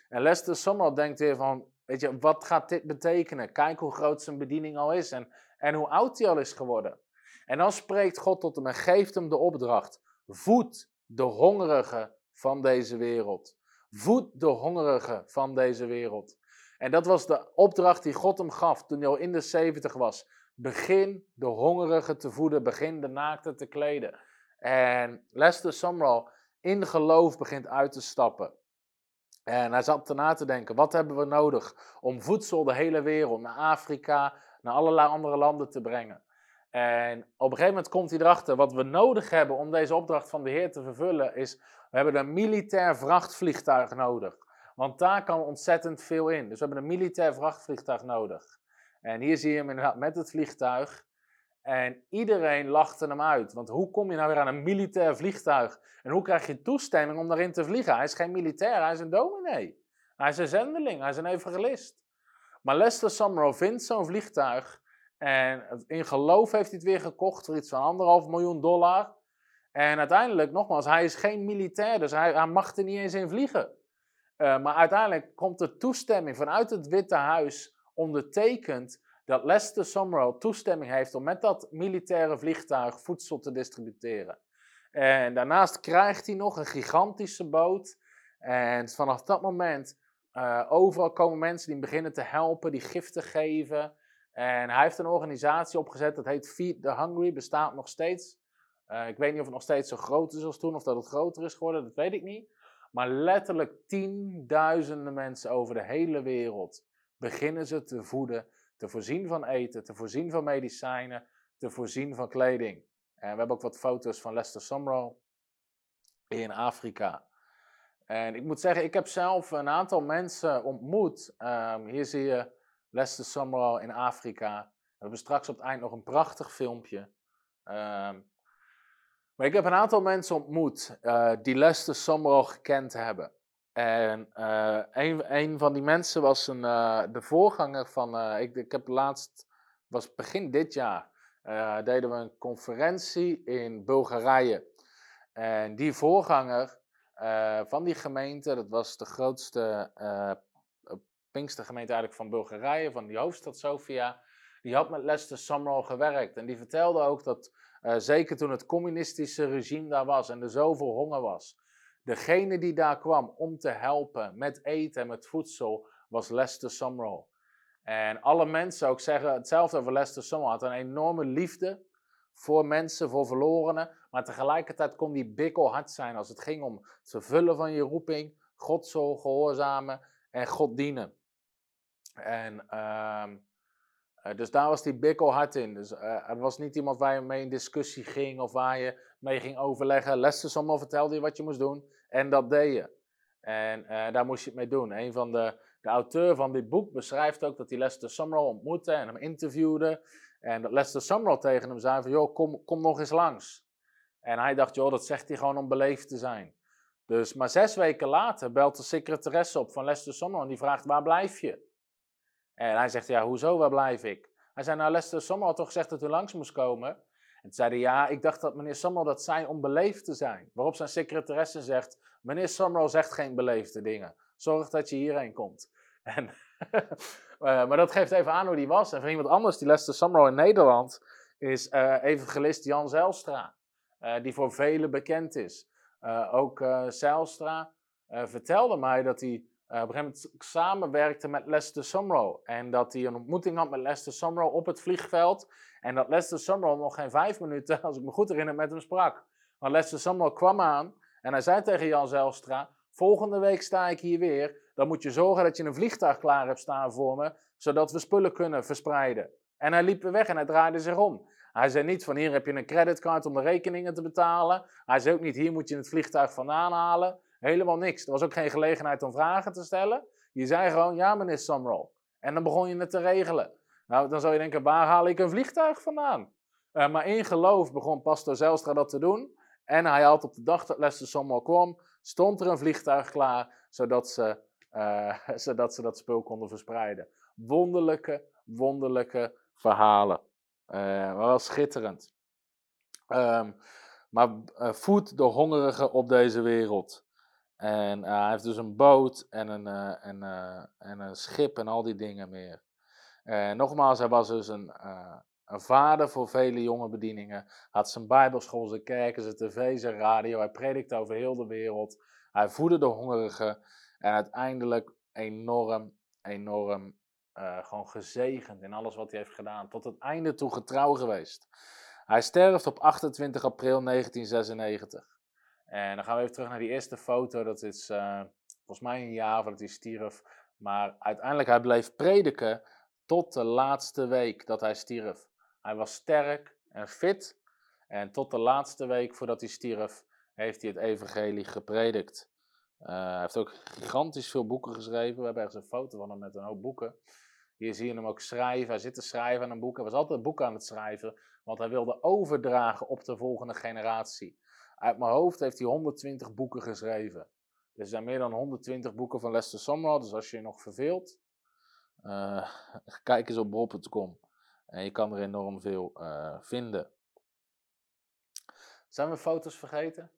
En Lester Summerall denkt weer van, weet je, wat gaat dit betekenen? Kijk hoe groot zijn bediening al is en, en hoe oud hij al is geworden. En dan spreekt God tot hem en geeft hem de opdracht. Voed de hongerigen van deze wereld. Voed de hongerigen van deze wereld. En dat was de opdracht die God hem gaf toen hij al in de 70 was. Begin de hongerigen te voeden, begin de naakten te kleden. En Lester Sumrall in geloof begint uit te stappen. En hij zat erna te denken, wat hebben we nodig om voedsel de hele wereld, naar Afrika, naar allerlei andere landen te brengen. En op een gegeven moment komt hij erachter, wat we nodig hebben om deze opdracht van de Heer te vervullen, is, we hebben een militair vrachtvliegtuig nodig. Want daar kan ontzettend veel in. Dus we hebben een militair vrachtvliegtuig nodig. En hier zie je hem inderdaad met het vliegtuig. En iedereen lachte hem uit. Want hoe kom je nou weer aan een militair vliegtuig? En hoe krijg je toestemming om daarin te vliegen? Hij is geen militair, hij is een dominee. Hij is een zendeling, hij is een evangelist. Maar Lester Summerall vindt zo'n vliegtuig. En in geloof heeft hij het weer gekocht voor iets van anderhalf miljoen dollar. En uiteindelijk, nogmaals, hij is geen militair, dus hij, mag er niet eens in vliegen. Uh, maar uiteindelijk komt er toestemming vanuit het Witte Huis ondertekend dat Lester Summerall toestemming heeft om met dat militaire vliegtuig voedsel te distributeren. En daarnaast krijgt hij nog een gigantische boot. En vanaf dat moment, uh, overal komen mensen die beginnen te helpen, die giften geven. En hij heeft een organisatie opgezet, dat heet Feed the Hungry, bestaat nog steeds. Uh, ik weet niet of het nog steeds zo groot is als toen, of dat het groter is geworden, dat weet ik niet. Maar letterlijk tienduizenden mensen over de hele wereld beginnen ze te voeden te voorzien van eten, te voorzien van medicijnen, te voorzien van kleding. En we hebben ook wat foto's van Lester Sumrall in Afrika. En ik moet zeggen, ik heb zelf een aantal mensen ontmoet. Um, hier zie je Lester Sumrall in Afrika. We hebben straks op het eind nog een prachtig filmpje. Um, maar ik heb een aantal mensen ontmoet uh, die Lester Sumrall gekend hebben. En uh, een, een van die mensen was een, uh, de voorganger van. Uh, ik, ik heb laatst, was begin dit jaar, deden we een conferentie in Bulgarije. En die voorganger van die gemeente, dat was de grootste Pinkstergemeente eigenlijk van Bulgarije, van die hoofdstad Sofia. Die had met Lester Sumrall gewerkt. En die vertelde ook dat, zeker toen het communistische regime daar was en er zoveel honger was Degene die daar kwam om te helpen met eten en met voedsel was Lester Sumrall. En alle mensen ook zeggen hetzelfde over Lester Sumrall. Had een enorme liefde voor mensen, voor verlorenen. Maar tegelijkertijd kon die bikkelhard zijn als het ging om het vervullen van je roeping, God zo gehoorzamen en God dienen. En uh, dus daar was die bikkelhard in. Dus uh, er was niet iemand waar je mee in discussie ging of waar je mee ging overleggen. Lester Sumrall vertelde je wat je moest doen. En dat deed je. En uh, daar moest je het mee doen. Een van de, de auteur van dit boek beschrijft ook dat hij Lester Sumrall ontmoette en hem interviewde. En dat Lester Sumrall tegen hem zei van, joh, kom, kom nog eens langs. En hij dacht, joh, dat zegt hij gewoon om beleefd te zijn. Dus, maar zes weken later belt de secretaresse op van Lester Sumrall en die vraagt, waar blijf je? En hij zegt, ja, hoezo, waar blijf ik? Hij zei, nou, Lester Sumrall had toch gezegd dat u langs moest komen? En toen zei hij, ja, ik dacht dat meneer Sumrall dat zei om beleefd te zijn. Waarop zijn secretaresse zegt, meneer Sumrall zegt geen beleefde dingen. Zorg dat je hierheen komt. En, uh, maar dat geeft even aan hoe die was. En van iemand anders, die Lester Sumrall in Nederland, is uh, evangelist Jan Zijlstra. Uh, die voor velen bekend is. ook Zijlstra vertelde mij dat hij op een gegeven moment samenwerkte met Lester Sumrall. En dat hij een ontmoeting had met Lester Sumrall op het vliegveld. En dat Lester Sumrall nog geen vijf minuten, als ik me goed herinner, met hem sprak. Maar Lester Sumrall kwam aan en hij zei tegen Jan Zelstra... Volgende week sta ik hier weer. Dan moet je zorgen dat je een vliegtuig klaar hebt staan voor me, zodat we spullen kunnen verspreiden. En hij liep weer weg en hij draaide zich om. Hij zei niet van hier heb je een creditcard om de rekeningen te betalen. Hij zei ook niet hier moet je het vliegtuig vandaan halen. Helemaal niks. Er was ook geen gelegenheid om vragen te stellen. Je zei gewoon ja meneer Sumrall. En dan begon je het te regelen. Nou, dan zou je denken waar haal ik een vliegtuig vandaan? Uh, maar in geloof begon pastor Zelstra dat te doen. En hij had op de dag dat Lester Sumrall kwam, stond er een vliegtuig klaar, zodat ze, uh, zodat ze dat spul konden verspreiden. Wonderlijke, wonderlijke verhalen. Uh, wel schitterend. Um, maar voed de hongerigen op deze wereld. En hij heeft dus een boot en een, en, en een schip en al die dingen meer. nogmaals, hij was dus een, een vader voor vele jonge bedieningen. Had zijn bijbelschool, zijn kerken, zijn tv, zijn radio. Hij predikte over heel de wereld. Hij voedde de hongerigen. En uiteindelijk enorm, enorm gewoon gezegend in alles wat hij heeft gedaan. Tot het einde toe getrouw geweest. Hij sterft op 28 april 1996. En dan gaan we even terug naar die eerste foto. Dat is uh, volgens mij een jaar voordat hij stierf. Maar uiteindelijk, hij bleef prediken tot de laatste week dat hij stierf. Hij was sterk en fit. En tot de laatste week voordat hij stierf, heeft hij het evangelie gepredikt. Uh, hij heeft ook gigantisch veel boeken geschreven. We hebben ergens een foto van hem met een hoop boeken. Hier zie je hem ook schrijven. Hij zit te schrijven aan een boek. Hij was altijd een boek aan het schrijven, want hij wilde overdragen op de volgende generatie. Uit mijn hoofd heeft hij 120 boeken geschreven. Er zijn meer dan 120 boeken van Lester Sumrall, dus als je je nog verveelt, uh, kijk eens op bol.com. En je kan er enorm veel uh, vinden. Zijn we foto's vergeten?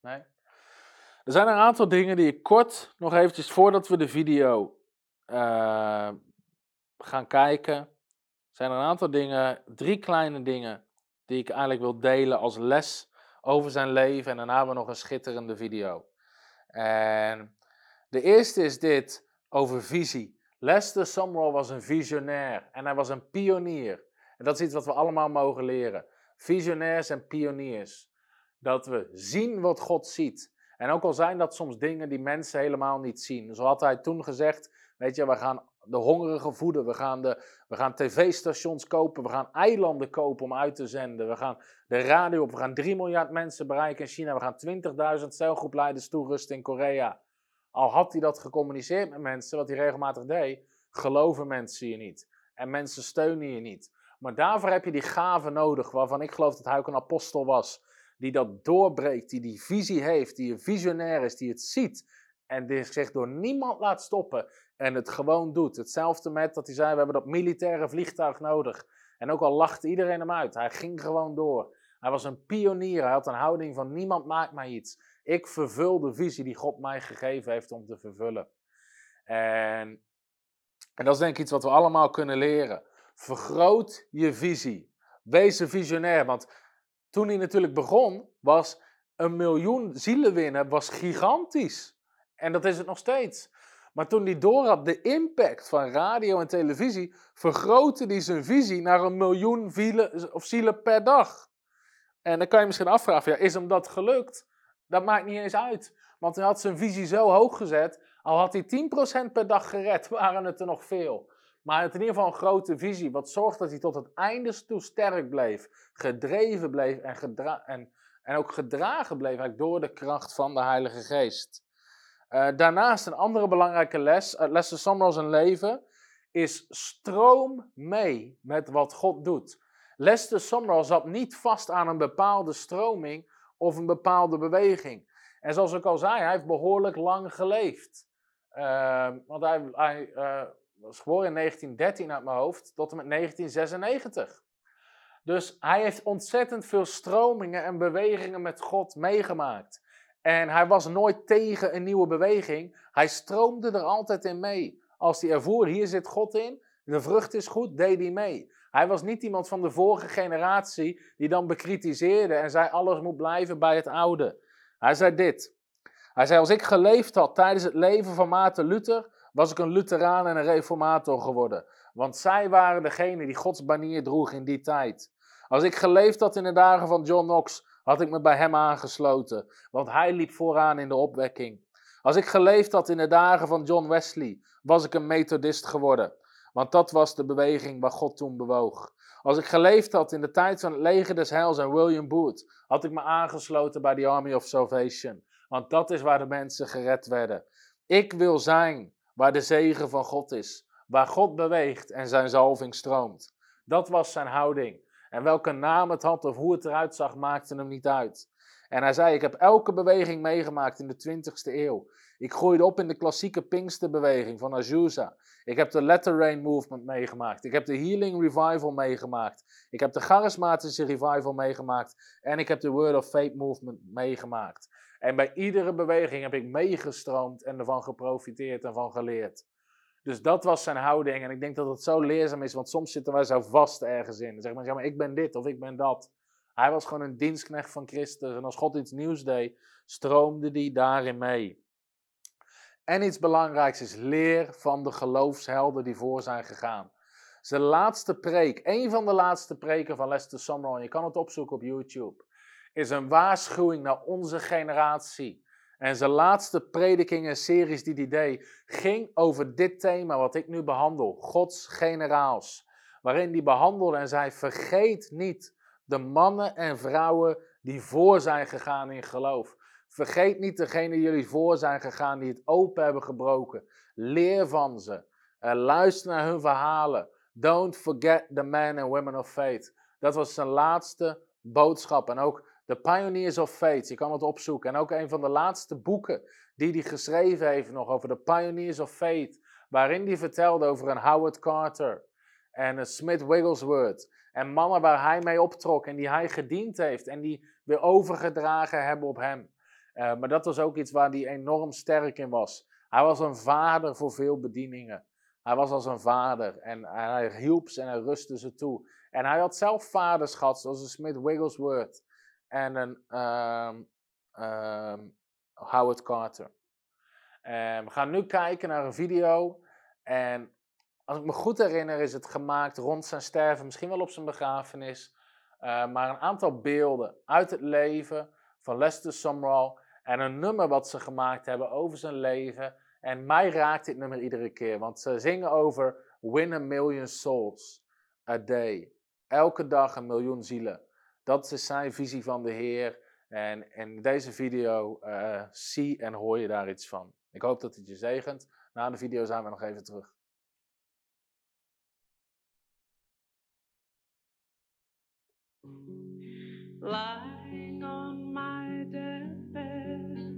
Nee? Er zijn een aantal dingen die ik kort nog eventjes voordat we de video uh, gaan kijken. Zijn er een aantal dingen, drie kleine dingen, die ik eigenlijk wil delen als les over zijn leven. En daarna hebben we nog een schitterende video. En de eerste is dit over visie. Lester Sumrall was een visionair en hij was een pionier. En dat is iets wat we allemaal mogen leren. Visionairs en pioniers. Dat we zien wat God ziet. En ook al zijn dat soms dingen die mensen helemaal niet zien. Zo had hij toen gezegd, weet je, we gaan de hongerigen voeden. We gaan, de, we gaan tv-stations kopen. We gaan eilanden kopen om uit te zenden. We gaan de radio op. We gaan 3 miljard mensen bereiken in China. We gaan 20.000 celgroepleiders toerusten in Korea. Al had hij dat gecommuniceerd met mensen, wat hij regelmatig deed, geloven mensen je niet. En mensen steunen je niet. Maar daarvoor heb je die gave nodig, waarvan ik geloof dat hij ook een apostel was. Die dat doorbreekt, die die visie heeft, die een visionair is, die het ziet. En die zich door niemand laat stoppen en het gewoon doet. Hetzelfde met dat hij zei, we hebben dat militaire vliegtuig nodig. En ook al lachte iedereen hem uit, hij ging gewoon door. Hij was een pionier, hij had een houding van niemand maakt mij iets. Ik vervul de visie die God mij gegeven heeft om te vervullen. En, en dat is denk ik iets wat we allemaal kunnen leren. Vergroot je visie. Wees een visionair. Want toen hij natuurlijk begon, was een miljoen zielen winnen was gigantisch. En dat is het nog steeds. Maar toen hij doorhad de impact van radio en televisie, vergrootte hij zijn visie naar een miljoen vielen, of zielen per dag. En dan kan je misschien afvragen, ja, is hem dat gelukt? Dat maakt niet eens uit. Want hij had zijn visie zo hoog gezet, al had hij 10% per dag gered, waren het er nog veel. Maar had in ieder geval een grote visie, wat zorgt dat hij tot het einde toe sterk bleef, gedreven bleef en, en, en ook gedragen bleef door de kracht van de Heilige Geest. Uh, daarnaast een andere belangrijke les uit Lester Summerall's leven is stroom mee met wat God doet. Lester Summerall zat niet vast aan een bepaalde stroming of een bepaalde beweging. En zoals ik al zei, hij heeft behoorlijk lang geleefd. Uh, want hij, hij uh, was geboren in 1913 uit mijn hoofd tot en met 1996. Dus hij heeft ontzettend veel stromingen en bewegingen met God meegemaakt. En hij was nooit tegen een nieuwe beweging. Hij stroomde er altijd in mee. Als hij ervoor, hier zit God in, de vrucht is goed, deed hij mee. Hij was niet iemand van de vorige generatie die dan bekritiseerde en zei alles moet blijven bij het oude. Hij zei dit. Hij zei, als ik geleefd had tijdens het leven van Maarten Luther, was ik een Lutheraan en een reformator geworden. Want zij waren degene die Gods banier droeg in die tijd. Als ik geleefd had in de dagen van John Knox, had ik me bij hem aangesloten. Want hij liep vooraan in de opwekking. Als ik geleefd had in de dagen van John Wesley, was ik een methodist geworden. Want dat was de beweging waar God toen bewoog. Als ik geleefd had in de tijd van het leger des heils en William Booth, had ik me aangesloten bij de Army of Salvation. Want dat is waar de mensen gered werden. Ik wil zijn waar de zegen van God is. Waar God beweegt en zijn zalving stroomt. Dat was zijn houding. En welke naam het had of hoe het eruit zag, maakte hem niet uit. En hij zei: Ik heb elke beweging meegemaakt in de 20ste eeuw. Ik groeide op in de klassieke Pinksterbeweging van Azusa. Ik heb de Letter Rain Movement meegemaakt. Ik heb de Healing Revival meegemaakt. Ik heb de Charismatische Revival meegemaakt. En ik heb de Word of Faith Movement meegemaakt. En bij iedere beweging heb ik meegestroomd en ervan geprofiteerd en van geleerd. Dus dat was zijn houding. En ik denk dat het zo leerzaam is, want soms zitten wij zo vast ergens in. Dan zeg maar, maar ik ben dit of ik ben dat. Hij was gewoon een dienstknecht van Christus. En als God iets nieuws deed, stroomde die daarin mee. En iets belangrijks is leer van de geloofshelden die voor zijn gegaan. Zijn laatste preek, een van de laatste preken van Lester Summerall, je kan het opzoeken op YouTube, is een waarschuwing naar onze generatie. En zijn laatste predikingen series die hij deed, ging over dit thema wat ik nu behandel, Gods generaals. Waarin hij behandelde en zei, vergeet niet de mannen en vrouwen die voor zijn gegaan in geloof. Vergeet niet degene die jullie voor zijn gegaan, die het open hebben gebroken. Leer van ze. Luister naar hun verhalen. Don't forget the men and women of faith. Dat was zijn laatste boodschap. En ook The Pioneers of Faith. Je kan het opzoeken. En ook een van de laatste boeken die hij geschreven heeft nog over de Pioneers of Faith. Waarin hij vertelde over een Howard Carter en een Smith Wigglesworth. En mannen waar hij mee optrok en die hij gediend heeft en die weer overgedragen hebben op hem. Uh, maar dat was ook iets waar hij enorm sterk in was. Hij was een vader voor veel bedieningen. Hij was als een vader en hij hielp ze en hij rustte ze toe. En hij had zelf vaders zoals een Smith Wigglesworth en een um, um, Howard Carter. We gaan nu kijken naar een video. En als ik me goed herinner, is het gemaakt rond zijn sterven, misschien wel op zijn begrafenis. Uh, maar een aantal beelden uit het leven van Lester Sumrall. En een nummer wat ze gemaakt hebben over zijn leven. En mij raakt dit nummer iedere keer, want ze zingen over win a million souls a day. Elke dag een miljoen zielen. Dat is zijn visie van de Heer. En in deze video uh, zie en hoor je daar iets van. Ik hoop dat het je zegent. Na de video zijn we nog even terug. Lying on my deathbed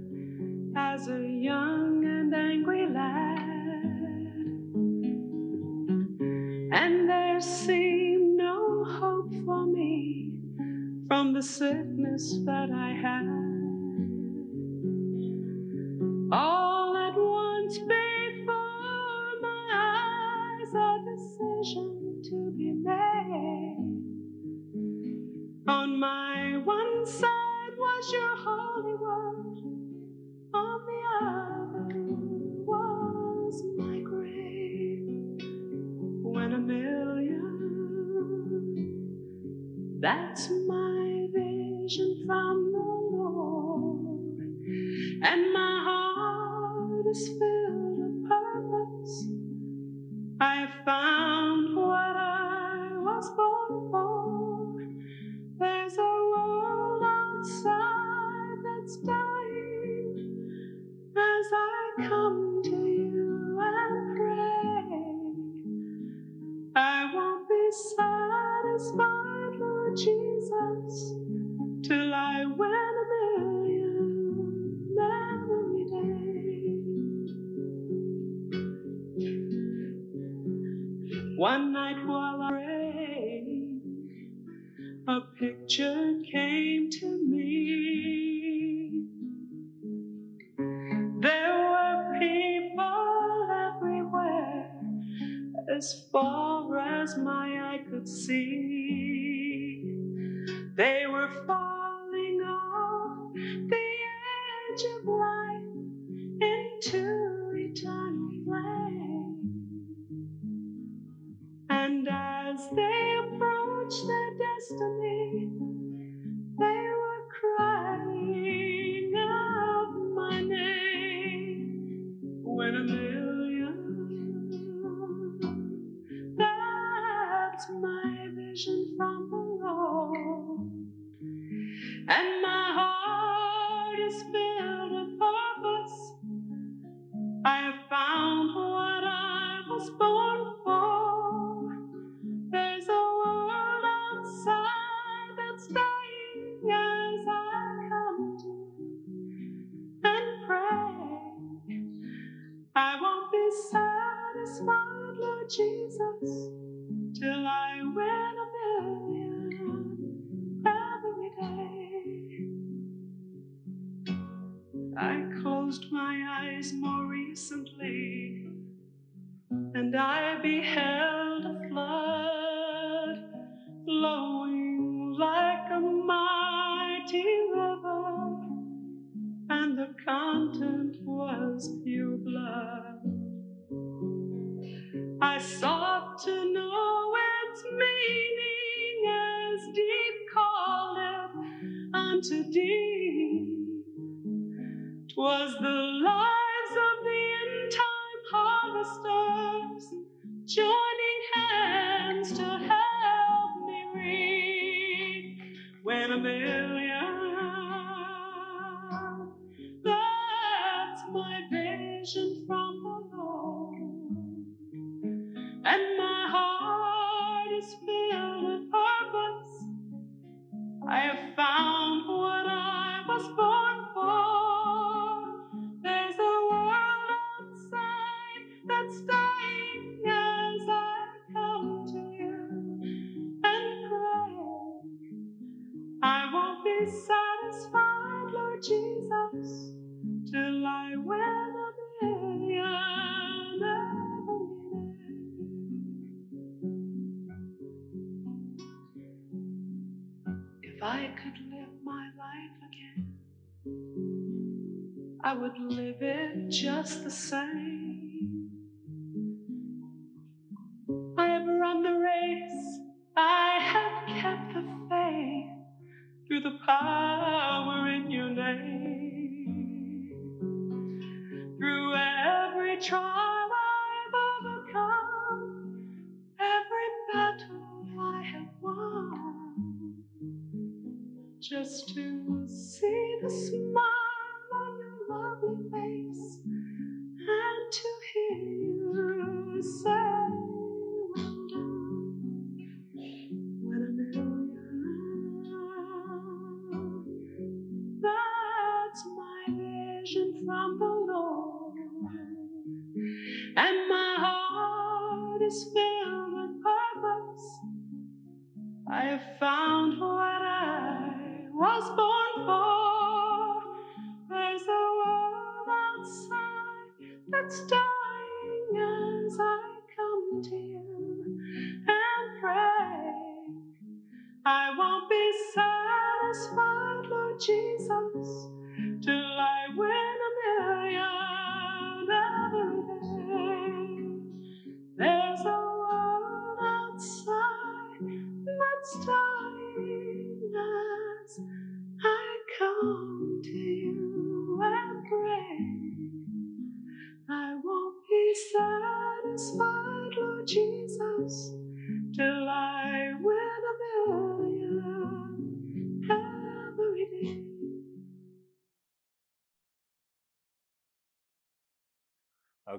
as a young and angry lad, and there seemed no hope for me from the sickness that I had. I closed my eyes more recently, and I beheld a flood flowing like a mighty river, and the content was pure blood. I sought to know its meaning as deep calleth unto deep. That's dying as I come to you and pray. I won't be satisfied, Lord Jesus,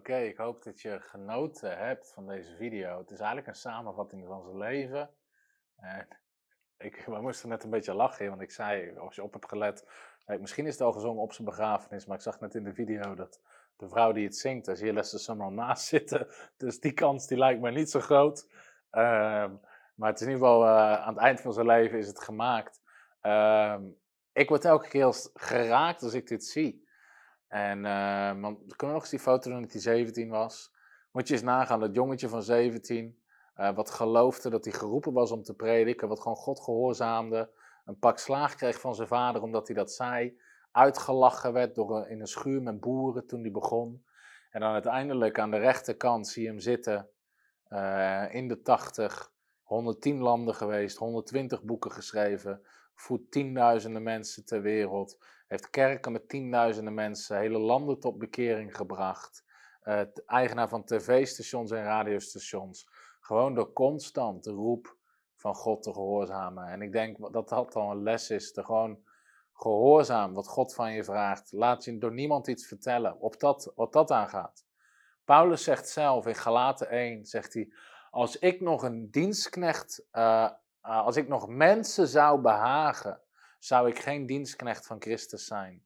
Oké, ik hoop dat je genoten hebt van deze video. Het is eigenlijk een samenvatting van zijn leven. En ik, we moesten net een beetje lachen, want ik zei, als je op hebt gelet, misschien is het al gezongen op zijn begrafenis, maar ik zag net in de video dat de vrouw die het zingt, daar zie je Lester Summerall naast zitten. Dus die kans die lijkt me niet zo groot. Ehm, maar het is in ieder geval, eh, aan het eind van zijn leven is het gemaakt. Ehm, ik word elke keer geraakt als ik dit zie. En uh, want, kunnen we nog eens die foto doen dat hij 17 was? Moet je eens nagaan, dat jongetje van 17, uh, wat geloofde dat hij geroepen was om te prediken, wat gewoon God gehoorzaamde, een pak slaag kreeg van zijn vader omdat hij dat zei, uitgelachen werd door, een- in een schuur met boeren toen die begon. En dan uiteindelijk aan de rechterkant zie je hem zitten eh, in de 80, 110 landen geweest, 120 boeken geschreven, voedt tienduizenden mensen ter wereld, heeft kerken met tienduizenden mensen, hele landen tot bekering gebracht. Eh, eigenaar van tv-stations en radiostations. Gewoon door constant de roep van God te gehoorzamen. En ik denk dat dat al een les is. Te gewoon gehoorzaam wat God van je vraagt. Laat je door niemand iets vertellen op dat, wat dat aangaat. Paulus zegt zelf in Galaten 1, zegt hij, als ik nog een dienstknecht, eh, eh, als ik nog mensen zou behagen, zou ik geen dienstknecht van Christus zijn.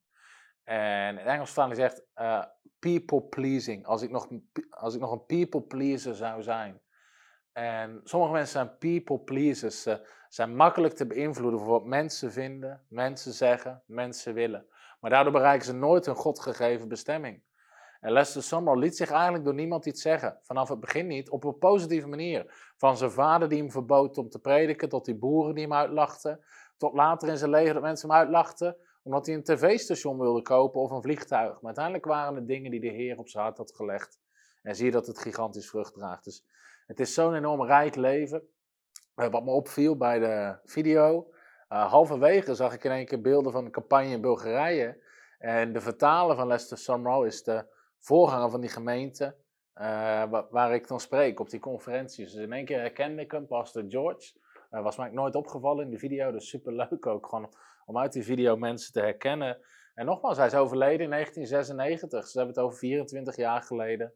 En in Engels hij zegt, eh, people pleasing, als ik, nog, als ik nog een people pleaser zou zijn. En sommige mensen zijn people pleasers, ze zijn makkelijk te beïnvloeden voor wat mensen vinden, mensen zeggen, mensen willen. Maar daardoor bereiken ze nooit hun God gegeven bestemming. En Lester Sumrall liet zich eigenlijk door niemand iets zeggen. Vanaf het begin niet, op een positieve manier. Van zijn vader die hem verbood om te prediken, tot die boeren die hem uitlachten. Tot later in zijn leven dat mensen hem uitlachten, omdat hij een tv-station wilde kopen of een vliegtuig. Maar uiteindelijk waren het dingen die de Heer op zijn hart had gelegd. En zie je dat het gigantisch vrucht draagt. Dus het is zo'n enorm rijk leven. Eh, wat me opviel bij de video, eh, halverwege zag ik in één keer beelden van een campagne in Bulgarije. En de vertaler van Lester Sumrall is de voorganger van die gemeente eh, wa- waar ik dan spreek op die conferenties. Dus in één keer herkende ik hem, Pastor George. Was mij nooit opgevallen in die video, dus super leuk ook gewoon om uit die video mensen te herkennen. En nogmaals, hij is overleden in 1996, dus we hebben het over 24 jaar geleden.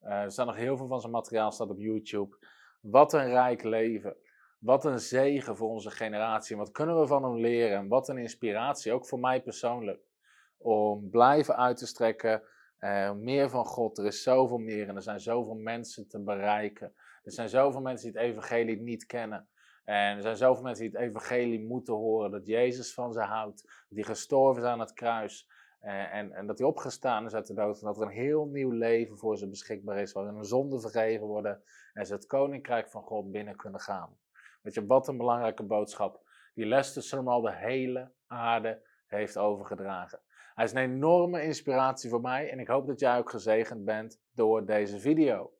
Eh, er staat nog heel veel van zijn materiaal staat op YouTube. Wat een rijk leven. Wat een zegen voor onze generatie. En wat kunnen we van hem leren? En wat een inspiratie, ook voor mij persoonlijk. Om blijven uit te strekken. Eh, meer van God. Er is zoveel meer en er zijn zoveel mensen te bereiken. Er zijn zoveel mensen die het evangelie niet kennen. En er zijn zoveel mensen die het evangelie moeten horen. Dat Jezus van ze houdt. Hij gestorven is aan het kruis. Eh, en, en dat hij opgestaan is uit de dood. En dat er een heel nieuw leven voor ze beschikbaar is. Waarin hun zonden vergeven worden. En ze het koninkrijk van God binnen kunnen gaan. Weet je, wat een belangrijke boodschap. Die Lester Sumrall de hele aarde heeft overgedragen. Hij is een enorme inspiratie voor mij. En ik hoop dat jij ook gezegend bent door deze video.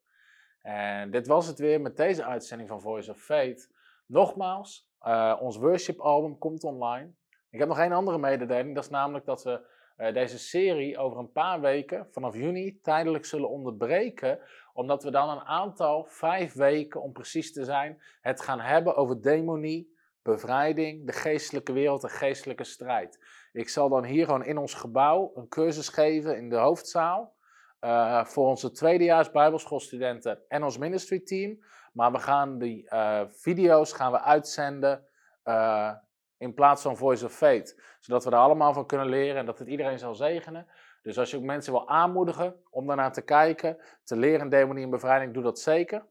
En dit was het weer met deze uitzending van Voice of Faith. Nogmaals, eh, ons worship album komt online. Ik heb nog één andere mededeling. Dat is namelijk dat we eh, deze serie over een paar weken, vanaf juni, tijdelijk zullen onderbreken. Omdat we dan een aantal, vijf weken om precies te zijn, het gaan hebben over demonie, bevrijding, de geestelijke wereld, de geestelijke strijd. Ik zal dan hier gewoon in ons gebouw een cursus geven in de hoofdzaal. eh, voor onze tweedejaars Bijbelschoolstudenten en ons ministry team. Maar we gaan die eh, video's gaan we uitzenden eh, in plaats van Voice of Faith. Zodat we er allemaal van kunnen leren en dat het iedereen zal zegenen. Dus als je ook mensen wil aanmoedigen om daarnaar te kijken, te leren demonie en bevrijding, doe dat zeker.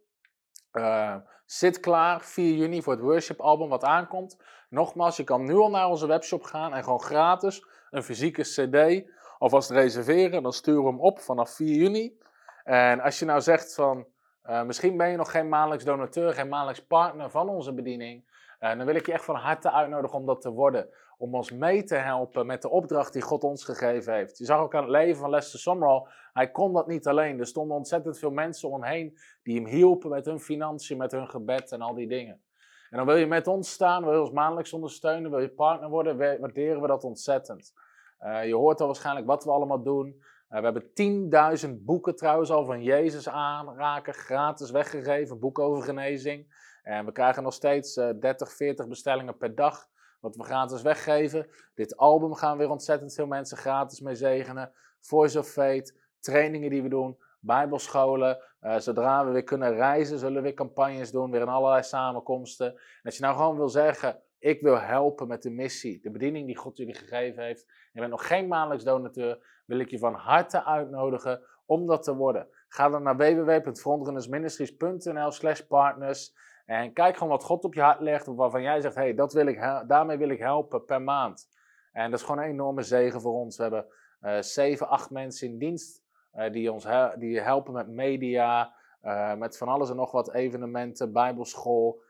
Eh, zit klaar 4 juni voor het worship album wat aankomt. Nogmaals, je kan nu al naar onze webshop gaan en gewoon gratis een fysieke cd alvast reserveren. Dan sturen we hem op vanaf 4 juni. En als je nou zegt van, eh, misschien ben je nog geen maandelijks donateur, geen maandelijks partner van onze bediening. Eh, dan wil ik je echt van harte uitnodigen om dat te worden. Om ons mee te helpen met de opdracht die God ons gegeven heeft. Je zag ook aan het leven van Lester Sumrall, hij kon dat niet alleen. Er stonden ontzettend veel mensen om hem heen die hem hielpen met hun financiën, met hun gebed en al die dingen. En dan wil je met ons staan, wil je ons maandelijks ondersteunen, wil je partner worden, wa- waarderen we dat ontzettend. Eh, je hoort al waarschijnlijk wat we allemaal doen. Eh, we hebben 10.000 boeken trouwens al van Jezus aanraken, gratis weggegeven, boek over genezing. En we krijgen nog steeds eh, 30, 40 bestellingen per dag, wat we gratis weggeven. Dit album gaan weer ontzettend veel mensen gratis mee zegenen. Voice of Faith, trainingen die we doen, bijbelscholen. Eh, zodra we weer kunnen reizen, zullen we weer campagnes doen, weer in allerlei samenkomsten. En als je nou gewoon wil zeggen, ik wil helpen met de missie, de bediening die God jullie gegeven heeft. En je bent nog geen maandelijks donateur, wil ik je van harte uitnodigen om dat te worden. Ga dan naar www.frontrunnersministries.nl slash partners en kijk gewoon wat God op je hart legt, waarvan jij zegt, hey, dat wil ik daarmee wil ik helpen per maand. En dat is gewoon een enorme zegen voor ons. We hebben eh zeven, acht mensen in dienst eh, die ons die helpen met media, eh, met van alles en nog wat evenementen, bijbelschool,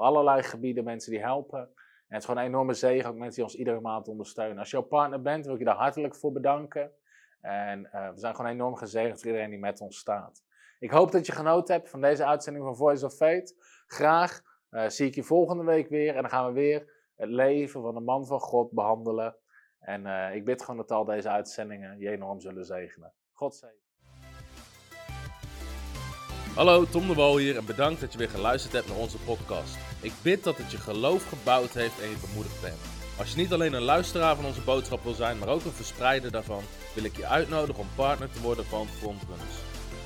allerlei gebieden, mensen die helpen. En het is gewoon een enorme zegen, ook mensen die ons iedere maand ondersteunen. Als jouw partner bent, wil ik je daar hartelijk voor bedanken. En we zijn gewoon enorm gezegend voor iedereen die met ons staat. Ik hoop dat je genoten hebt van deze uitzending van Voice of Faith. Graag eh, zie ik je volgende week weer en dan gaan we weer het leven van de man van God behandelen. En eh, ik bid gewoon dat al deze uitzendingen je enorm zullen zegenen. God zegen. Hallo, Tom de Wol hier en bedankt dat je weer geluisterd hebt naar onze podcast. Ik bid dat het je geloof gebouwd heeft en je bemoedigd bent. Als je niet alleen een luisteraar van onze boodschap wil zijn, maar ook een verspreider daarvan, wil ik je uitnodigen om partner te worden van Frontrunners.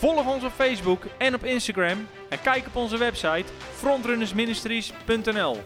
Volg ons op Facebook en op Instagram en kijk op onze website frontrunnersministries.nl.